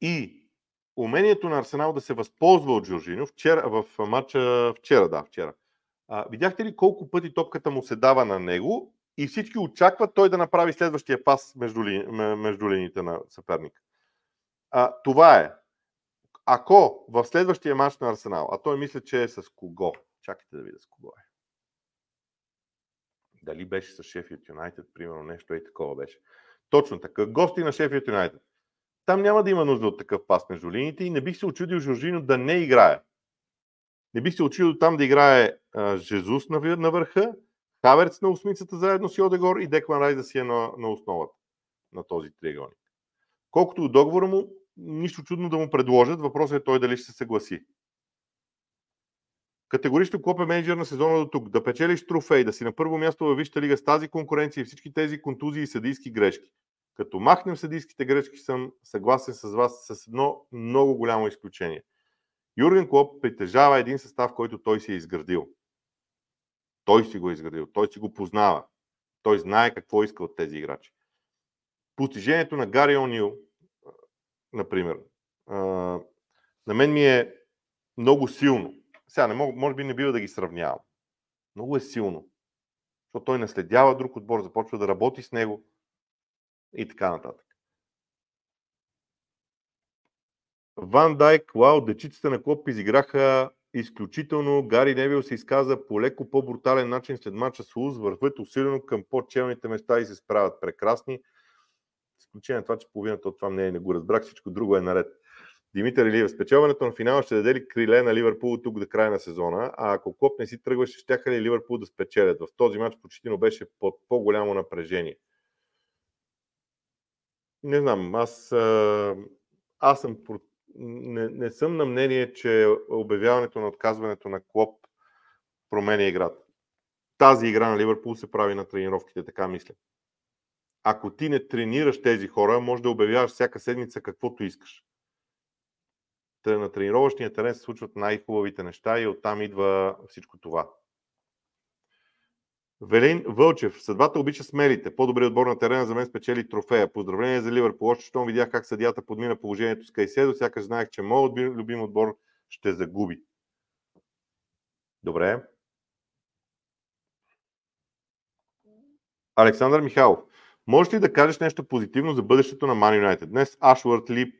И умението на Арсенал да се възползва от Жоржино вчера, в матча вчера, да, вчера. А, видяхте ли колко пъти топката му се дава на него и всички очакват той да направи следващия пас между, ли, между линиите на съперника. А, това е. Ако в следващия матч на Арсенал, а той мисля, че е с кого? Чакайте да видя с кого е. Дали беше с Шефилд Юнайтед, примерно нещо и такова беше. Точно така. Гости на Шефилд Юнайтед. Там няма да има нужда от такъв пас между линиите и не бих се очудил Жоржино да не играе. Не бих се очудил там да играе а, Жезус на, на върха, Хаверц на осмицата заедно с Йодегор и Деклан Райс да си е на, на основата на този триъгълник. Колкото до договора му, нищо чудно да му предложат. Въпросът е той дали ще се съгласи. Категорично Клоп е менеджер на сезона до тук. Да печелиш трофей, да си на първо място във Висшата лига с тази конкуренция и всички тези контузии и съдийски грешки. Като махнем съдийските грешки, съм съгласен с вас с едно много голямо изключение. Юрген Клоп притежава един състав, който той си е изградил. Той си го е изградил, той си го познава. Той знае какво иска от тези играчи. Постижението на Гари Онил, например, на мен ми е много силно. Сега, не мога, може би не бива да ги сравнявам. Много е силно. Защото той наследява друг отбор, започва да работи с него и така нататък. Ван Дайк, вау, дечиците на Клоп изиграха изключително. Гари Невил се изказа по леко по-брутален начин след мача с Луз, върват усилено към по-челните места и се справят прекрасни. С изключение на това, че половината от това мнение не го разбрах, всичко друго е наред. Димитър Илиев, спечелването на финала ще даде ли криле на Ливърпул тук до края на сезона, а ако Клоп не си тръгваше, ще ли Ливърпул да спечелят? В този матч почти беше под по-голямо напрежение. Не знам, аз, аз съм не, не съм на мнение, че обявяването на отказването на Клоп променя играта. Тази игра на Ливърпул се прави на тренировките, така мисля. Ако ти не тренираш тези хора, може да обявяваш всяка седмица каквото искаш. на тренировъчния терен се случват най-хубавите неща и оттам идва всичко това. Велин Вълчев. Съдбата обича смелите. По-добрият отбор на терена за мен спечели трофея. Поздравление за Ливърпул. Още щом видях как съдията подмина положението с Кайседо, сякаш знаех, че моят любим отбор ще загуби. Добре. Александър Михайлов. Можеш ли да кажеш нещо позитивно за бъдещето на Man United? Днес Ашвард ли,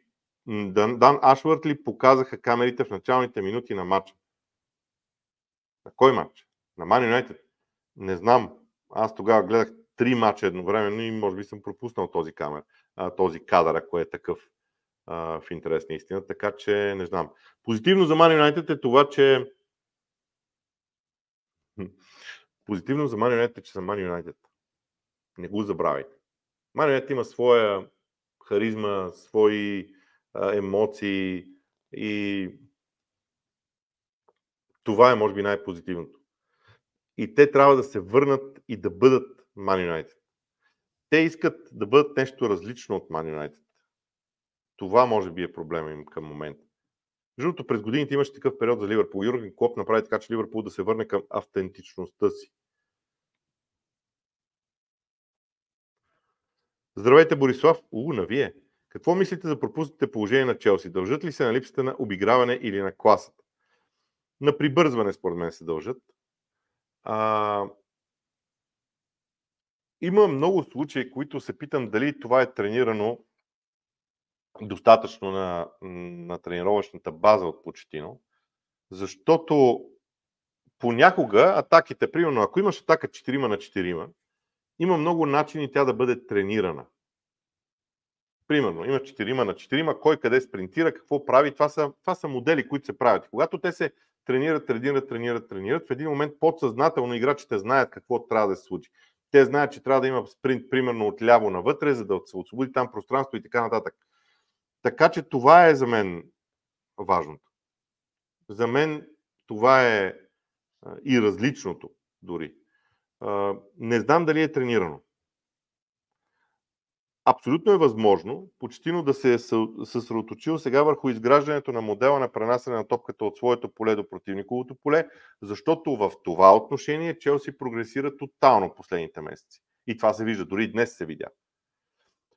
Дан, Дан Ашвард ли показаха камерите в началните минути на матча? На кой матч? На Man United. Не знам. Аз тогава гледах три мача едновременно и може би съм пропуснал този камер, този кадър, ако е такъв в интерес на истина. Така че не знам. Позитивно за Man United е това, че Позитивно за Man United е, че са Man United. Не го забравяйте. Man United има своя харизма, свои емоции и това е, може би, най-позитивното. И те трябва да се върнат и да бъдат Man United. Те искат да бъдат нещо различно от Man United. Това може би е проблема им към момента. Между през годините имаше такъв период за Ливърпул. Юрген Клоп направи така, че Ливърпул да се върне към автентичността си. Здравейте, Борислав. У, на вие. Какво мислите за пропуснатите положения на Челси? Дължат ли се на липсата на обиграване или на класата? На прибързване, според мен, се дължат. А, има много случаи, които се питам дали това е тренирано достатъчно на, на тренировъчната база от Почетино, защото понякога атаките, примерно, ако имаш атака 4 на 4, има много начини тя да бъде тренирана. Примерно, има 4 на 4, кой къде спринтира, какво прави. Това са, това са модели, които се правят. Когато те се тренират, тренират, тренират, тренират, в един момент подсъзнателно играчите знаят какво трябва да се случи. Те знаят, че трябва да има спринт, примерно, от ляво навътре, за да се освободи там пространство и така нататък. Така че това е за мен важното. За мен това е и различното дори. Не знам дали е тренирано. Абсолютно е възможно почтино да се е съсредоточил сега върху изграждането на модела на пренасене на топката от своето поле до противниковото поле, защото в това отношение Челси прогресира тотално последните месеци. И това се вижда, дори днес се видя.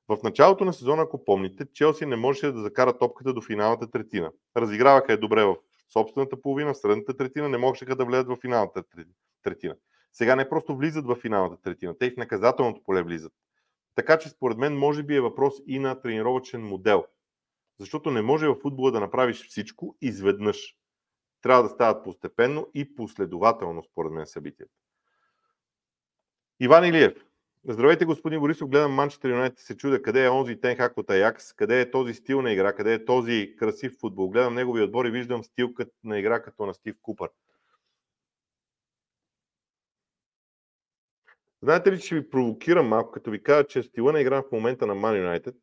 В началото на сезона, ако помните, Челси не можеше да закара топката до финалната третина. Разиграваха я добре в собствената половина, в средната третина, не можеха да влезат в финалната третина. Сега не просто влизат в финалната третина, те и в наказателното поле влизат. Така че според мен може би е въпрос и на тренировачен модел. Защото не може в футбола да направиш всичко изведнъж. Трябва да стават постепенно и последователно, според мен, събитията. Иван Илиев. Здравейте, господин Борисов. Гледам Манчестър Юнайтед се чуда къде е онзи Тенхак от Аякс, къде е този стил на игра, къде е този красив футбол. Гледам негови отбор и виждам стил на игра като на Стив Купър. Знаете ли, че ви провокирам малко, като ви кажа, че стила на игра в момента на Man United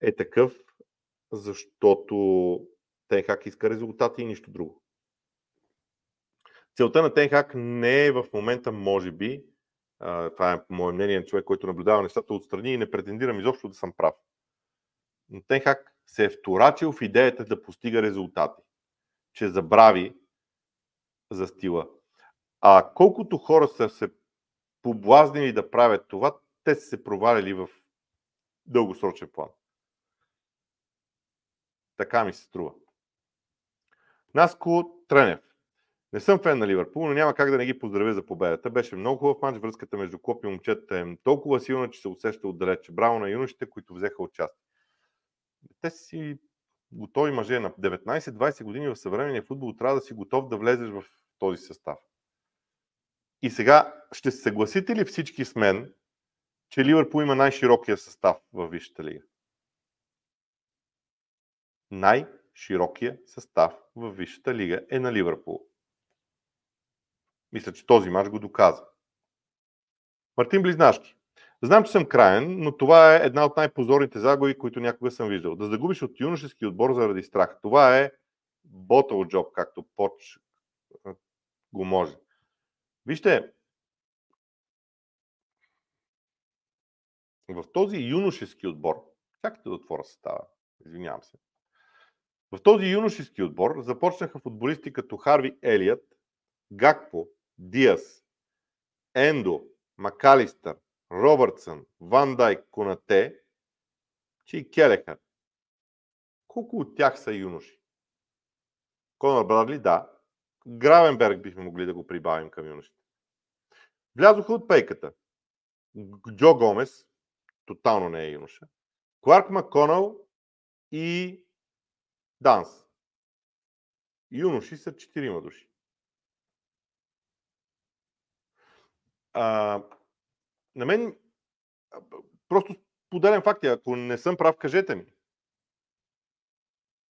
е такъв, защото Тенхак иска резултати и нищо друго. Целта на Тенхак не е в момента, може би, това е мое мнение на човек, който наблюдава нещата отстрани и не претендирам изобщо да съм прав. Но Тенхак се е вторачил в идеята да постига резултати, че забрави за стила. А колкото хора са се поблазнили да правят това, те са се провалили в дългосрочен план. Така ми се струва. Наско Тренев. Не съм фен на Ливърпул, но няма как да не ги поздравя за победата. Беше много хубав матч, връзката между Клоп и момчетата е толкова силна, че се усеща отдалече. Браво на юношите, които взеха участие. Те си готови мъже на 19-20 години в съвременния футбол, трябва да си готов да влезеш в този състав. И сега ще се съгласите ли всички с мен, че Ливърпул има най-широкия състав в Висшата лига? Най-широкия състав в Висшата лига е на Ливърпул. Мисля, че този мач го доказа. Мартин Близнашки. Знам, че съм краен, но това е една от най-позорните загуби, които някога съм виждал. Да загубиш от юношески отбор заради страх. Това е ботъл джоб, както Поч го може. Вижте, в този юношески отбор, чакайте да отворя състава, извинявам се. В този юношески отбор започнаха футболисти като Харви Елият, Гакпо, Диас, Ендо, Макалистър, Робъртсън, Ван Дайк, Конате, че и Келехър. Колко от тях са юноши? Конор Брадли, да. Гравенберг бихме могли да го прибавим към юношите. Влязоха от пейката. Джо Гомес, тотално не е юноша. Кларк Маконал и Данс. Юноши са четирима души. А, на мен просто поделен факти. Ако не съм прав, кажете ми.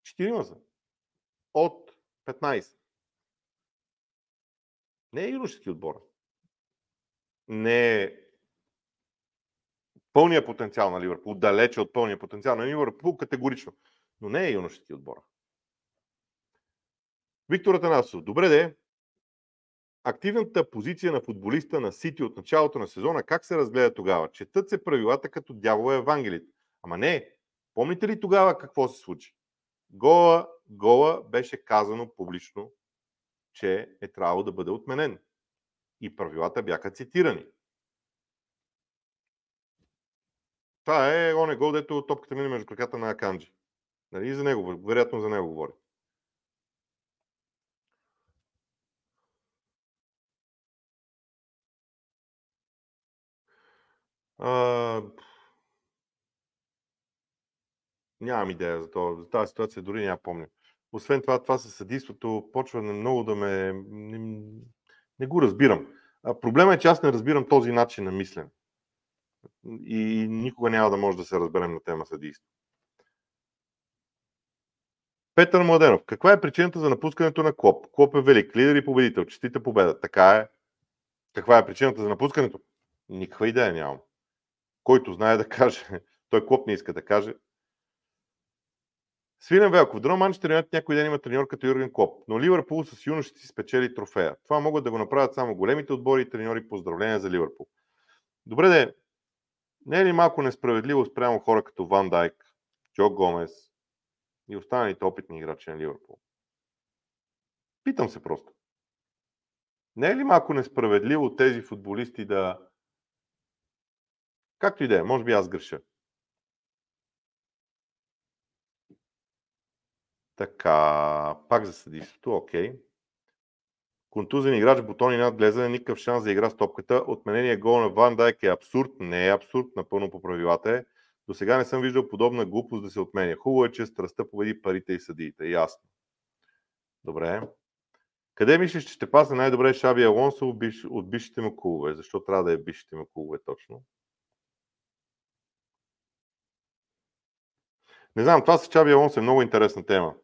Четирима са. От 15. Не е юношески отбор. Не е пълния потенциал на Ливърпул, далече от пълния потенциал на Ливърпул, категорично. Но не е юношески отбор. Виктор Атанасов. Добре де, активната позиция на футболиста на Сити от началото на сезона, как се разгледа тогава? Четат се правилата като дявола Евангелите. Ама не, помните ли тогава какво се случи? Гола, гола беше казано публично, че е трябвало да бъде отменен. И правилата бяха цитирани. Това е он е гол, дето топката мине между краката на Аканджи. Нали? И за него, вероятно за него говори. А, нямам идея за, това, за тази ситуация, дори няма помня. Освен това, това със съдийството почва много да ме... Не, го разбирам. Проблема е, че аз не разбирам този начин на мислене. И никога няма да може да се разберем на тема съдийство. Петър Младенов. Каква е причината за напускането на Клоп? Клоп е велик, лидер и победител. Честита победа. Така е. Каква е причината за напускането? Никаква идея нямам. Който знае да каже. Той Клоп не иска да каже. Свинен Велков. Дано Манчестър Юнайтед някой ден има треньор като Юрген Клоп, но Ливърпул с юношите си спечели трофея. Това могат да го направят само големите отбори и треньори. Поздравления за Ливърпул. Добре де, не е ли малко несправедливо спрямо хора като Ван Дайк, Джо Гомес и останалите опитни играчи на Ливърпул? Питам се просто. Не е ли малко несправедливо тези футболисти да... Както и да е, може би аз греша. Така, пак за съдийството, окей. Контузен играч, бутони над глезане, никакъв шанс за игра с топката. Отменения гол на Ван Дайк е абсурд. Не е абсурд, напълно по правилата е. До сега не съм виждал подобна глупост да се отменя. Хубаво е, че страстта победи парите и съдиите. Ясно. Добре. Къде мислиш, че ще пасне най-добре Шаби Алонсо от бившите му клубове? Защо трябва да е бившите му клубове точно? Не знам, това с Чаби Алонсо е много интересна тема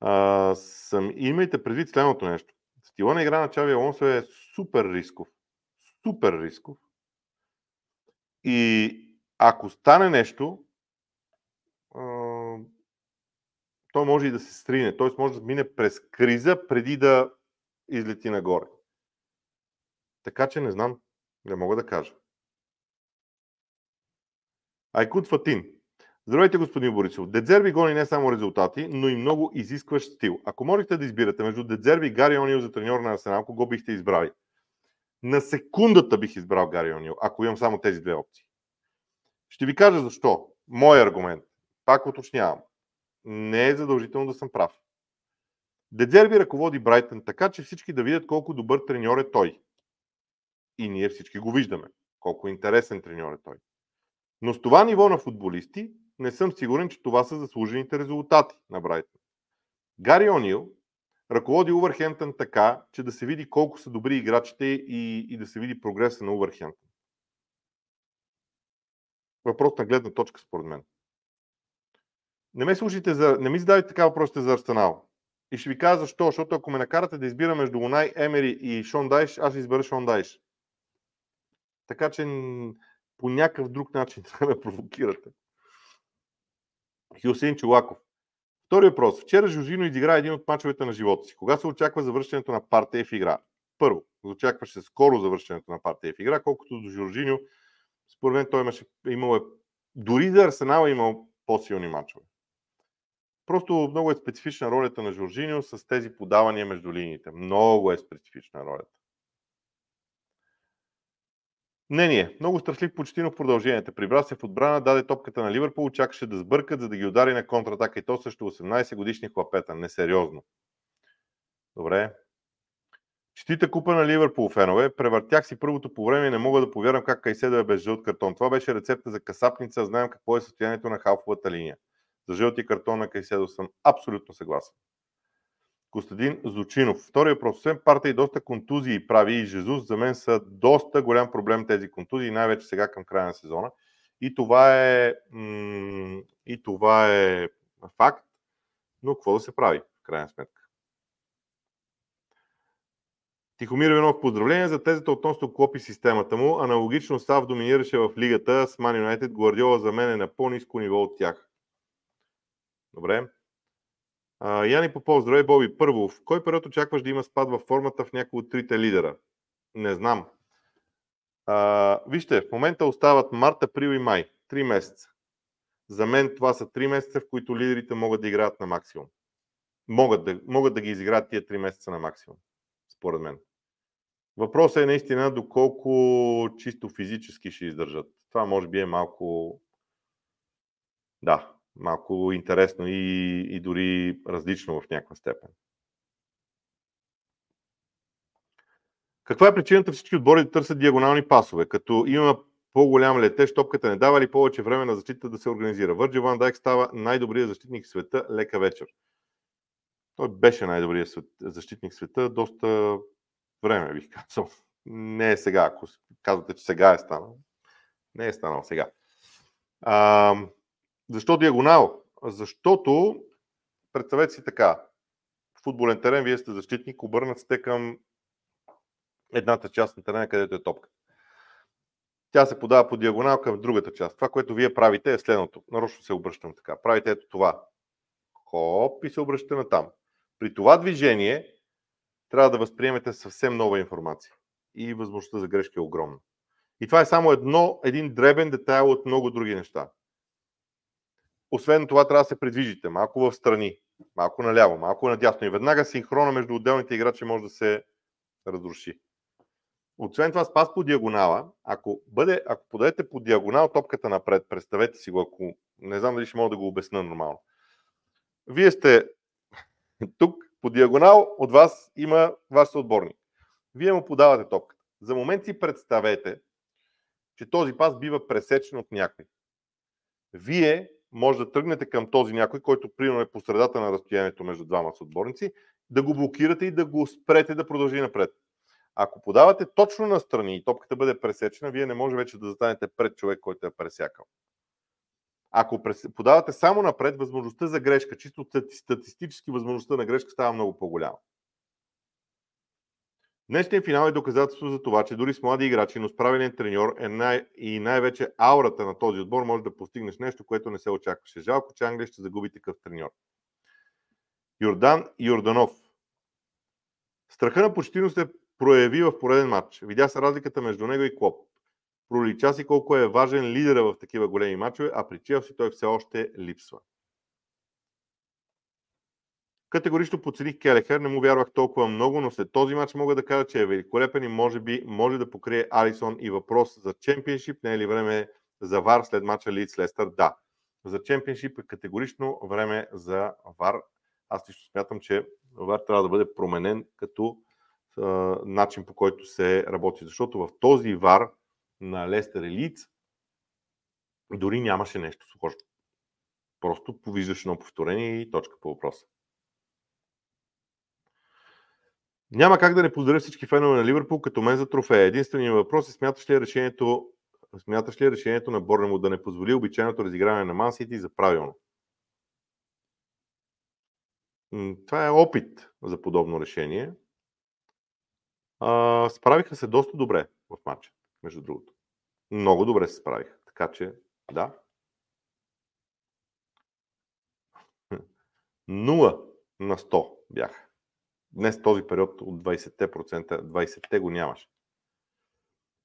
а, съм, имайте предвид следното нещо. Стила на игра на Чави Алонсо е супер рисков. Супер рисков. И ако стане нещо, а, той може и да се стрине. Т.е. може да мине през криза преди да излети нагоре. Така че не знам, не мога да кажа. Айкут Фатин. Здравейте, господин Борисов. Дедзерби гони не само резултати, но и много изискващ стил. Ако можете да избирате между Дедзерби и Гари Онил за треньор на Арсенал, кого бихте избрали? На секундата бих избрал Гари Онил, ако имам само тези две опции. Ще ви кажа защо. Мой аргумент. Пак уточнявам. Не е задължително да съм прав. Дедзерби ръководи Брайтън така, че всички да видят колко добър треньор е той. И ние всички го виждаме. Колко интересен треньор е той. Но с това ниво на футболисти не съм сигурен, че това са заслужените резултати на Брайтън. Гари Онил ръководи Увърхемптън така, че да се види колко са добри играчите и, и да се види прогреса на Увърхемптън. Въпрос на гледна точка, според мен. Не ме слушайте за... Не ми задавайте така въпросите за Арсенал. И ще ви кажа защо. Защото ако ме накарате да избира между Лунай, Емери и Шон Дайш, аз ще избера Шон Дайш. Така че по някакъв друг начин да ме провокирате. Хюсейн Чулаков. Втори въпрос. Вчера Жужино изигра един от мачовете на живота си. Кога се очаква завършването на партия в игра? Първо, очакваше скоро завършването на партия в игра, колкото до Жоржиньо, според мен той имаше, имал е, дори за Арсенал е имал по-силни мачове. Просто много е специфична ролята на Жоржиньо с тези подавания между линиите. Много е специфична ролята. Мнение. Много щастлив почти в продължението. Прибра се в отбрана, даде топката на Ливърпул, чакаше да сбъркат, за да ги удари на контратака и то също 18 годишни хлапета. Несериозно. Добре. Четита купа на Ливърпул фенове. Превъртях си първото по време и не мога да повярвам как Кайседо е без жълт картон. Това беше рецепта за касапница. Знаем какво е състоянието на халфовата линия. За жълти картон на Кайседо съм абсолютно съгласен. Костадин Зучинов. Втория въпрос. Освен парта и доста контузии прави и Жезус, за мен са доста голям проблем тези контузии, най-вече сега към края на сезона. И това е, и това е факт, но какво да се прави в крайна сметка? Тихомир Иванов, поздравление за тезата относно Клопи системата му. Аналогично Сав доминираше в лигата с Man United. Гвардиола за мен е на по-низко ниво от тях. Добре. Яни Попов, здравей Боби. Първо, в кой период очакваш да има спад във формата в някои от трите лидера? Не знам. А, вижте, в момента остават март, април и май. Три месеца. За мен това са три месеца, в които лидерите могат да играят на максимум. Могат да, могат да ги изиграят тия три месеца на максимум, според мен. Въпросът е наистина доколко чисто физически ще издържат. Това може би е малко Да, малко интересно и, и дори различно в някаква степен. Каква е причината всички отбори да търсят диагонални пасове? Като има по-голям летеж, топката не дава ли повече време на защита да се организира? Върджи Ван Дайк става най-добрият защитник в света. Лека вечер. Той беше най-добрият защитник в света доста време, бих казал. Не е сега, ако казвате, че сега е станал. Не е станал сега. А, защо диагонал? Защото, представете си така, в футболен терен вие сте защитник, обърнат сте към едната част на терена, където е топка. Тя се подава по диагонал към другата част. Това, което вие правите е следното. Нарочно се обръщам така. Правите ето това. Хоп и се обръщате на там. При това движение трябва да възприемете съвсем нова информация. И възможността за грешки е огромна. И това е само едно, един дребен детайл от много други неща. Освен това, трябва да се придвижите малко в страни, малко наляво, малко надясно. И веднага синхрона между отделните играчи може да се разруши. Освен това, спас по диагонала, ако, бъде, ако подадете по диагонал топката напред, представете си го, ако не знам дали ще мога да го обясна нормално. Вие сте тук, по диагонал от вас има ваш съотборник. Вие му подавате топката. За момент си представете, че този пас бива пресечен от някой. Вие може да тръгнете към този някой, който примерно е по средата на разстоянието между двама съотборници, да го блокирате и да го спрете да продължи напред. Ако подавате точно на страни и топката бъде пресечена, вие не може вече да застанете пред човек, който е пресякал. Ако подавате само напред, възможността за грешка, чисто статистически възможността на грешка става много по-голяма. Днешният финал е доказателство за това, че дори с млади играчи, но справилен треньор е най- и най-вече аурата на този отбор може да постигнеш нещо, което не се очакваше. Жалко, че Англия ще загуби такъв треньор. Йордан Йорданов. Страха на почтино се прояви в пореден матч. Видя се разликата между него и Клоп. Пролича си колко е важен лидера в такива големи матчове, а при Челси той все още липсва. Категорично подцених Келехер, не му вярвах толкова много, но след този матч мога да кажа, че е великолепен и може би може да покрие Алисон и въпрос за чемпионшип. Не е ли време за ВАР след матча Лидс Лестър? Да. За чемпионшип е категорично време за ВАР. Аз лично смятам, че ВАР трябва да бъде променен като а, начин по който се работи. Защото в този ВАР на Лестър и Лидс дори нямаше нещо схожо. Просто повиждаш едно повторение и точка по въпроса. Няма как да не поздравя всички фенове на Ливърпул като мен за трофея. Единственият въпрос е смяташ ли решението, смяташ ли решението на Борнемо да не позволи обичайното разиграване на Ман Сити за правилно? Това е опит за подобно решение. А, справиха се доста добре в матча, между другото. Много добре се справиха. Така че, да. 0 на 100 бяха. Днес този период от 20%, 20-те го нямаше.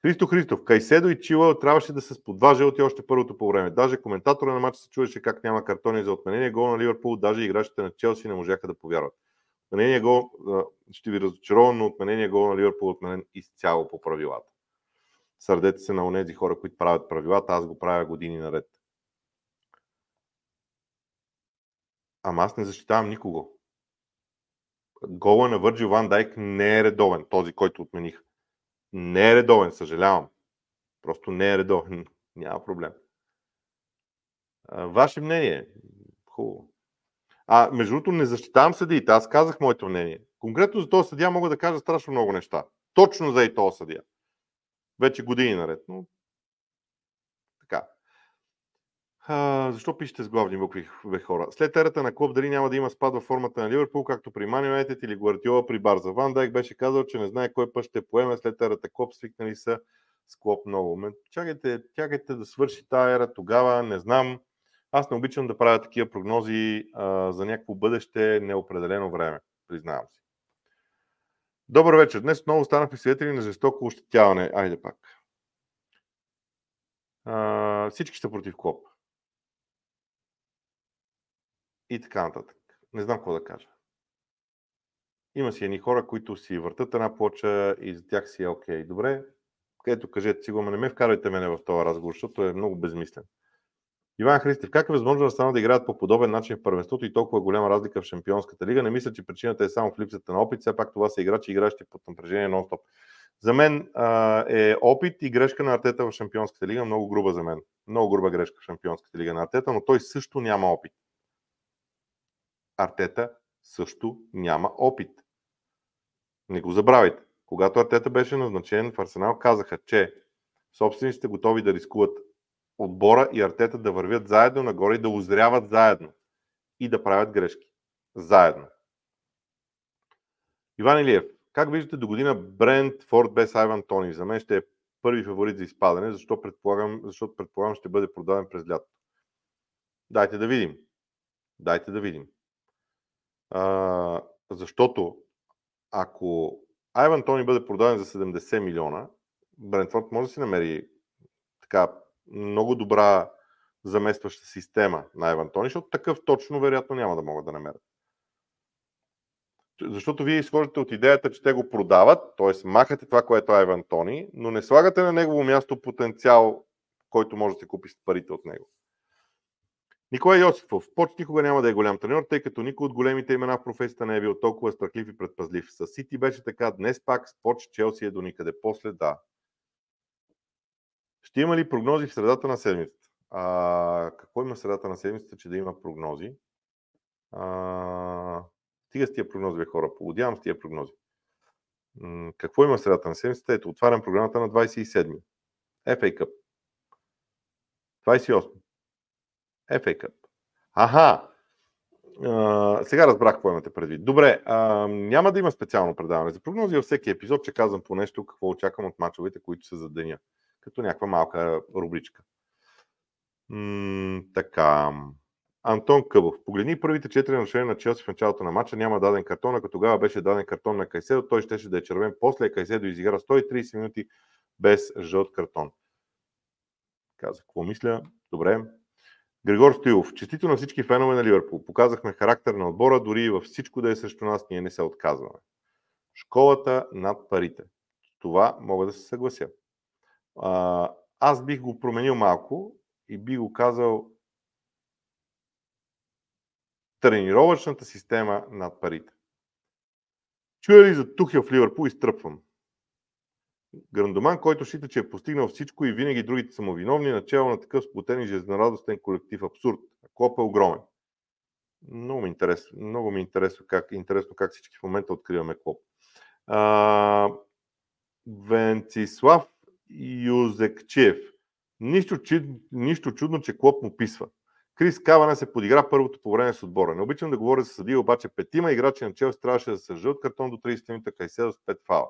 Христо Христов, Кайседо и Чила трябваше да се с по два жълти още първото по време. Даже коментатора на матча се чудеше как няма картони за отменение гол на Ливърпул, даже играчите на Челси не можаха да повярват. Отменение гол, ще ви разочаровам, но отменение гол на Ливърпул е отменен изцяло по правилата. Сърдете се на онези хора, които правят правилата, аз го правя години наред. Ама аз не защитавам никого гола на Върджил Ван Дайк не е редовен, този, който отмених. Не е редовен, съжалявам. Просто не е редовен. Няма проблем. Ваше мнение? Хубаво. А, между другото, не защитавам съдиите. Аз казах моето мнение. Конкретно за този съдия мога да кажа страшно много неща. Точно за и този съдия. Вече години наред. Но а, защо пишете с главни букви, бе хора? След ерата на Клоп дали няма да има спад във формата на Ливърпул, както при Ман Юнайтед или Гвардиола при Барза. Ван Дайк беше казал, че не знае кой път ще поеме след ерата Клоп, свикнали са с Клоп много. Ме, чакайте, чакайте да свърши тази ера тогава, не знам. Аз не обичам да правя такива прогнози а, за някакво бъдеще неопределено време, признавам си. Добър вечер. Днес отново станахме свидетели на жестоко ощетяване. Айде пак. А, всички са против Клоп и така нататък. Не знам какво да кажа. Има си едни хора, които си въртат една плоча и за тях си е окей. Добре, където кажете си го, не ме вкарайте мене в този разговор, защото е много безмислен. Иван Христев, как е възможно да стана да играят по подобен начин в първенството и толкова голяма разлика в Шампионската лига? Не мисля, че причината е само в липсата на опит. Все пак това са играчи, игращи под напрежение нон-стоп. За мен а, е опит и грешка на Артета в Шампионската лига. Много груба за мен. Много груба грешка в Шампионската лига на Артета, но той също няма опит. Артета също няма опит. Не го забравяйте. Когато Артета беше назначен в Арсенал, казаха, че собствениците готови да рискуват отбора и Артета да вървят заедно нагоре и да озряват заедно и да правят грешки. Заедно. Иван Илиев, как виждате до година Брент Форд без Айван Тони? За мен ще е първи фаворит за изпадане, защото предполагам, защото предполагам ще бъде продаден през лятото. Дайте да видим. Дайте да видим. Защото ако Айван Тони бъде продаден за 70 милиона, Брентфорд може да си намери така много добра заместваща система на Айван Тони, защото такъв точно вероятно няма да могат да намерят. Защото вие изхождате от идеята, че те го продават, т.е. махате това, което е Айван Тони, но не слагате на негово място потенциал, който може да се купи с парите от него. Николай Йосифов. Поч никога няма да е голям треньор, тъй като никой от големите имена в професията не е бил толкова страхлив и предпазлив. С Сити беше така, днес пак с Поч Челси е до никъде. После да. Ще има ли прогнози в средата на седмицата? А, какво има в средата на седмицата, че да има прогнози? А, стига с тия прогнози, бе, хора. Погодявам с тия прогнози. Какво има в средата на седмицата? Ето, отварям програмата на 27. FA Cup. 28. FA Cup. Аха! А, сега разбрах какво имате предвид. Добре, а, няма да има специално предаване за прогнози във всеки епизод, че казвам по нещо, какво очаквам от мачовете, които са за деня. Като някаква малка рубричка. М- така. Антон Къбов. Погледни първите четири нарушения на Челси в началото на матча. Няма даден картон. Ако тогава беше даден картон на Кайседо, той щеше да е червен. После Кайседо изигра 130 минути без жълт картон. Казах, какво мисля? Добре. Григор Стоилов. Честито на всички фенове на Ливърпул. Показахме характер на отбора, дори и във всичко да е срещу нас, ние не се отказваме. Школата над парите. Това мога да се съглася. А, аз бих го променил малко и би го казал тренировъчната система над парите. Чуя ли за Тухел в Ливърпул, изтръпвам. Грандоман, който счита, че е постигнал всичко и винаги другите са му виновни, начало на такъв сплутен и жизнерадостен колектив абсурд. Клоп е огромен. Много ми интересно, много ми интересно как, интересно как всички в момента откриваме Клоп. А, Венцислав Юзекчев. Нищо, нищо чудно, че Клоп му писва. Крис Кавана се подигра първото по време с отбора. Не обичам да говоря за съдия, обаче петима играчи на Челси трябваше да се жълт картон до 30 минута, Кайседо с 5 фала.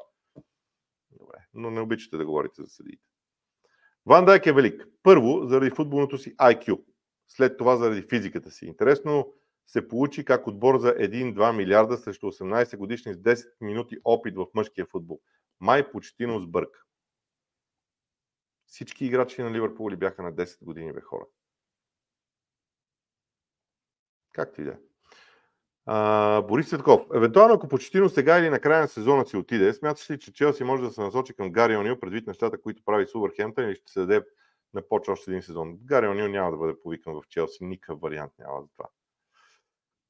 Но не обичате да говорите за съдиите. Ван Дайк е велик. Първо, заради футболното си IQ. След това заради физиката си. Интересно се получи как отбор за 1-2 милиарда срещу 18 годишни с 10 минути опит в мъжкия футбол. Май почти сбърка. Всички играчи на Ливърпул ли бяха на 10 години, бе хора? Както и да е. Борис Цветков. Евентуално, ако Почетино сега или на края на сезона си отиде, смяташ ли, че Челси може да се насочи към Гари Онил предвид нещата, които прави с Увърхемптън или ще се даде на почва още един сезон? Гари Онил няма да бъде повикан в Челси, никакъв вариант няма за това.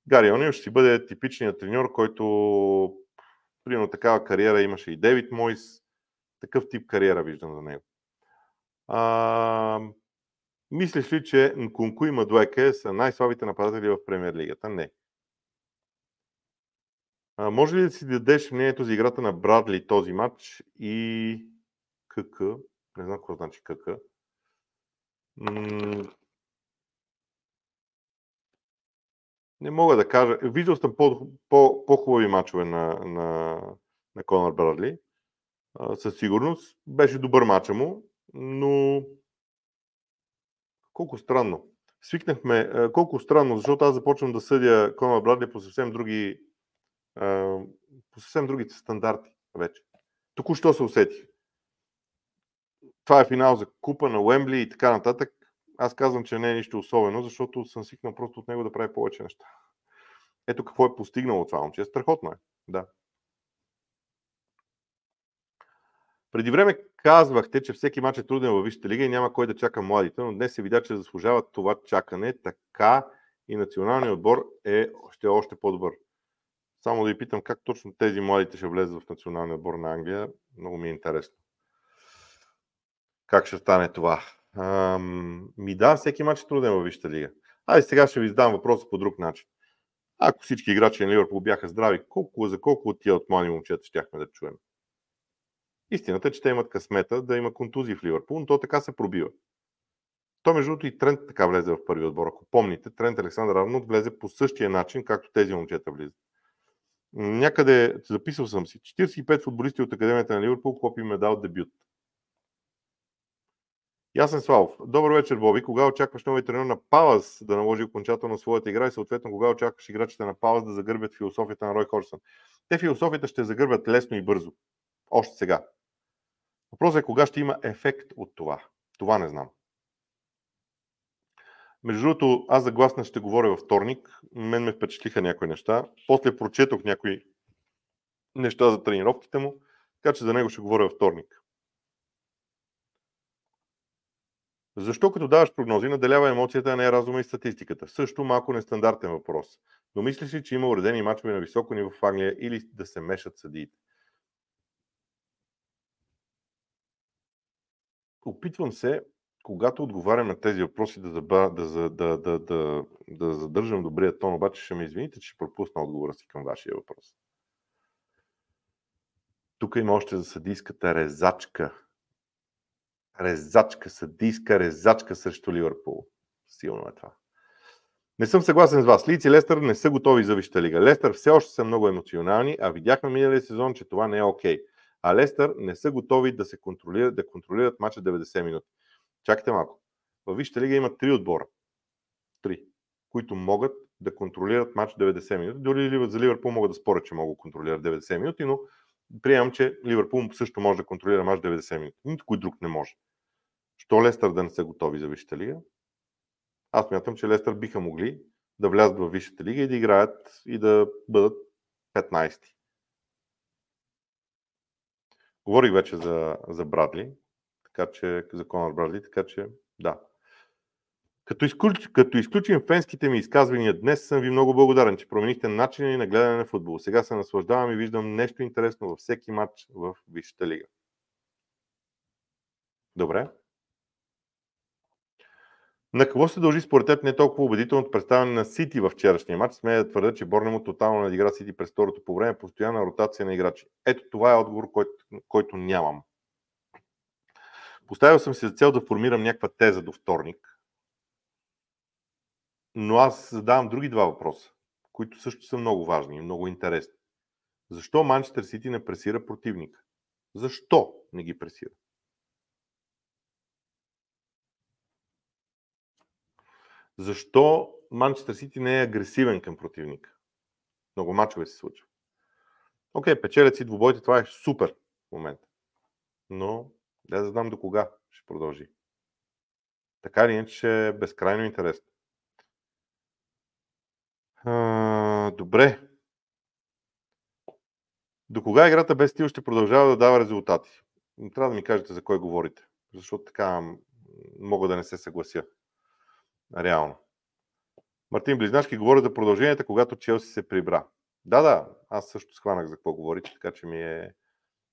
Гари Онил ще бъде типичният треньор, който примерно такава кариера имаше и Девид Мойс. Такъв тип кариера виждам за него. А, мислиш ли, че Нкунку и Мадуеке са най-слабите нападатели в премьер лигата? Не. А, може ли да си дадеш мнението за играта на Брадли този матч и КК? Не знам какво значи КК. Не мога да кажа. Виждал съм по, по, по-хубави матчове на, на, на Конор Брадли. А, със сигурност. Беше добър матча му, но колко странно. Свикнахме, колко странно, защото аз започвам да съдя Конор Брадли по съвсем други по съвсем другите стандарти вече. Току-що се усетих. Това е финал за купа на Уембли и така нататък. Аз казвам, че не е нищо особено, защото съм свикнал просто от него да прави повече неща. Ето какво е постигнало това момче. Страхотно е. Да. Преди време Казвахте, че всеки мач е труден във Висшата лига и няма кой да чака младите, но днес се видя, че заслужават това чакане. Така и националният отбор е ще е още по-добър. Само да ви питам как точно тези младите ще влезат в националния отбор на Англия. Много ми е интересно. Как ще стане това? Ам, ми да, всеки мач е труден във Висшата лига. Айде сега ще ви задам въпроса по друг начин. Ако всички играчи на Ливърпул бяха здрави, колко, за колко от тия от млади момчета щяхме да чуем? Истината е, че те имат късмета да има контузии в Ливърпул, но то така се пробива. То, между другото, и Трент така влезе в първи отбор. Ако помните, Трент Александър Арнолд влезе по същия начин, както тези момчета влизат. Някъде, записал съм си, 45 футболисти от Академията на Ливърпул, копи медал дебют. Ясен Славов. Добър вечер, Боби. Кога очакваш нови тренер на Палас да наложи окончателно своята игра и съответно кога очакваш играчите на Палас да загърбят философията на Рой Хорсън? Те философията ще загърбят лесно и бързо. Още сега. Въпросът е кога ще има ефект от това. Това не знам. Между другото, аз за гласна ще говоря във вторник. Мен ме впечатлиха някои неща. После прочетох някои неща за тренировките му, така че за него ще говоря във вторник. Защо като даваш прогнози, наделява емоцията, а не разума и статистиката? Също малко нестандартен въпрос. Но мислиш ли, че има уредени мачове на високо ниво в Англия или да се мешат съдиите? Опитвам се, когато отговарям на тези въпроси, да, заба, да, да, да, да, да, задържам добрия тон, обаче ще ме извините, че пропусна отговора си към вашия въпрос. Тук има още за съдийската резачка резачка, съдийска резачка срещу Ливърпул. Силно е това. Не съм съгласен с вас. Лици и Лестър не са готови за Висшата лига. Лестър все още са много емоционални, а видяхме миналия сезон, че това не е окей. Okay. А Лестър не са готови да се контролират, да контролират мача 90 минути. Чакайте малко. Във Висшата лига има три отбора. Три. Които могат да контролират матч 90 минути. Дори за Ливърпул могат да спорят, че могат да контролират 90 минути, но приемам, че Ливърпул също може да контролира мач 90 минути. Нито кой друг не може. Що Лестър да не са готови за Висшата лига? Аз мятам, че Лестър биха могли да влязат в Висшата лига и да играят и да бъдат 15-ти. Говорих вече за, за Брадли, така че, за Конор Брадли, така че да. Като, изключ, като изключим фенските ми изказвания днес, съм ви много благодарен, че променихте начина ни на гледане на футбол. Сега се наслаждавам и виждам нещо интересно във всеки матч в Висшата лига. Добре. На какво се дължи според теб не толкова убедителното представяне на Сити в вчерашния матч? Смея да твърда, че Борнемо тотално надигра Сити през второто по време, постоянна ротация на играчи. Ето това е отговор, който, който нямам. Поставил съм си за цел да формирам някаква теза до вторник, но аз задавам други два въпроса, които също са много важни и много интересни. Защо Манчестър Сити не пресира противника? Защо не ги пресира? Защо Манчестър Сити не е агресивен към противника? Много мачове се случва. Окей, печелят си двубойте, това е супер в момента. Но да да знам до кога ще продължи. Така или иначе е безкрайно интересно. А, добре. До кога играта без стил ще продължава да дава резултати? Трябва да ми кажете за кой говорите, защото така мога да не се съглася. Реално. Мартин Близнашки говори за продълженията, когато Челси се прибра. Да, да, аз също схванах за какво говорите, така че ми е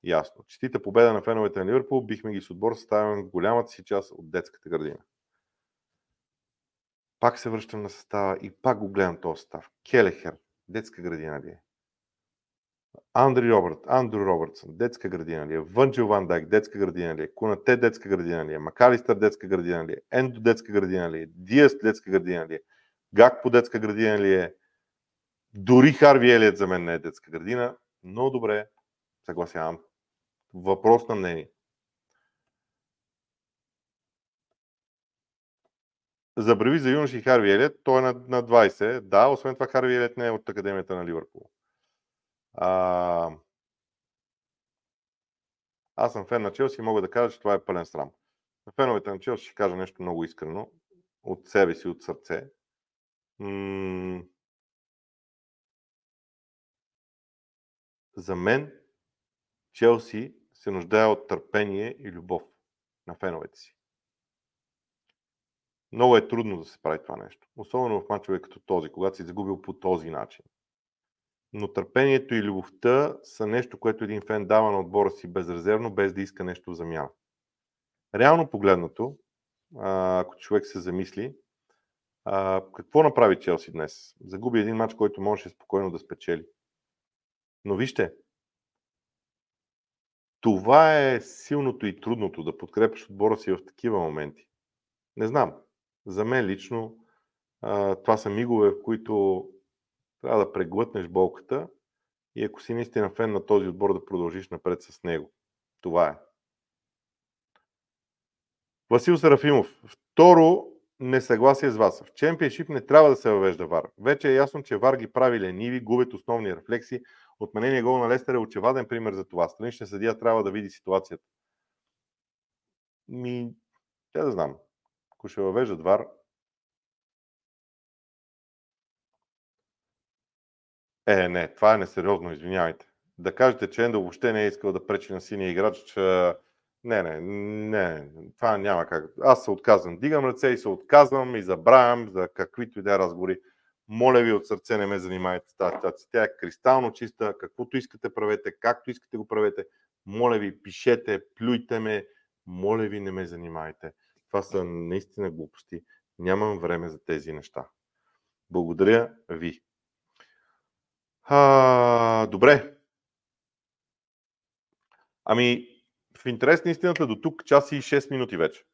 ясно. Честита победа на феновете на Ливърпул, бихме ги с отбор, съставен в голямата си част от детската градина. Пак се връщам на състава и пак го гледам този състав. Келехер, детска градина ли е? Андри Робърт, Андрю Робъртсън, детска градина ли е? Вънчел Ван Дайк, детска градина ли е? Кунате, детска градина ли е? Макалистър, детска градина ли е? Ендо, детска градина ли е? Диас, детска градина ли е? Гак по детска градина ли е? Дори Харви Елият за мен не е детска градина. Но добре, съгласявам. Въпрос на мнение. Забрави за юноши Харви Елият, той е на, на 20. Да, освен това Харви Елият не е от Академията на Ливърпул. А, аз съм фен на Челси и мога да кажа, че това е пълен срам. На феновете на Челси ще кажа нещо много искрено, от себе си, от сърце. М- за мен Челси се нуждае от търпение и любов на феновете си. Много е трудно да се прави това нещо. Особено в мачове като този, когато си загубил по този начин. Но търпението и любовта са нещо, което един фен дава на отбора си безрезервно, без да иска нещо в замяна. Реално погледнато, ако човек се замисли, какво направи Челси днес? Загуби един матч, който можеше спокойно да спечели. Но вижте, това е силното и трудното да подкрепиш отбора си в такива моменти. Не знам. За мен лично това са мигове, в които трябва да преглътнеш болката и ако си наистина фен на този отбор, да продължиш напред с него. Това е. Васил Сарафимов. Второ несъгласие с вас. В чемпионшип не трябва да се въвежда ВАР. Вече е ясно, че ВАР ги прави лениви, губят основни рефлекси. Отменения гол на Лестер е очеваден пример за това. Странична съдия трябва да види ситуацията. Ми, тя да знам. Ако ще въвеждат ВАР, Е, не, това е несериозно, извинявайте. Да кажете, че Ендо въобще не е искал да пречи на синия играч, че... Не, не, не, това няма как. Аз се отказвам. Дигам ръце и се отказвам и забравям за каквито и да е разговори. Моля ви от сърце не ме занимайте с тази ситуация. Тя е кристално чиста. Каквото искате правете, както искате го правете. Моля ви, пишете, плюйте ме. Моля ви, не ме занимайте. Това са наистина глупости. Нямам време за тези неща. Благодаря ви. А, добре. Ами, в интерес на истината до тук час и 6 минути вече.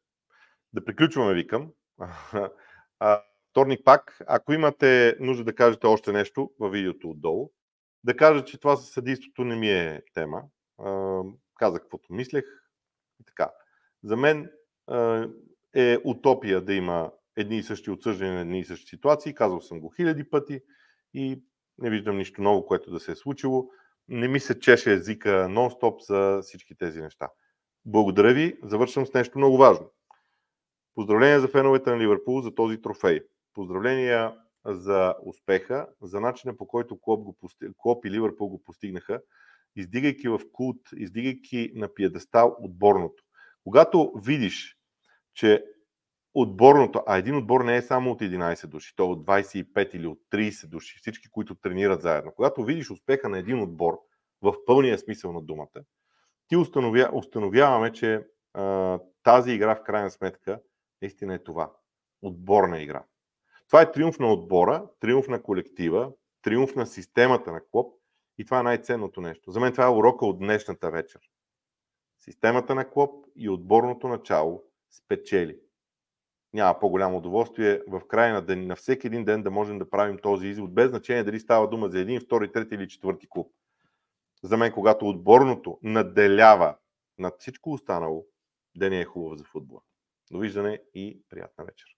Да приключваме, викам. А, вторник пак, ако имате нужда да кажете още нещо във видеото отдолу, да кажа, че това със съдейството не ми е тема. Казах каквото мислех. Така. За мен е утопия да има едни и същи отсъждания на едни и същи ситуации. Казал съм го хиляди пъти и не виждам нищо ново, което да се е случило. Не ми се чеше езика нон-стоп за всички тези неща. Благодаря ви. Завършвам с нещо много важно. Поздравления за феновете на Ливърпул за този трофей. Поздравления за успеха, за начина по който Клоп, го пости... Клоп и Ливърпул го постигнаха, издигайки в култ, издигайки на пиедестал отборното. Когато видиш, че отборното, а един отбор не е само от 11 души, то е от 25 или от 30 души, всички, които тренират заедно. Когато видиш успеха на един отбор в пълния смисъл на думата, ти установя, установяваме, че а, тази игра в крайна сметка наистина е това. Отборна игра. Това е триумф на отбора, триумф на колектива, триумф на системата на клуб и това е най-ценното нещо. За мен това е урока от днешната вечер. Системата на клуб и отборното начало спечели няма по-голямо удоволствие в края на, ден, на всеки един ден да можем да правим този извод, без значение дали става дума за един, втори, трети или четвърти клуб. За мен, когато отборното наделява над всичко останало, ден е хубав за футбола. Довиждане и приятна вечер.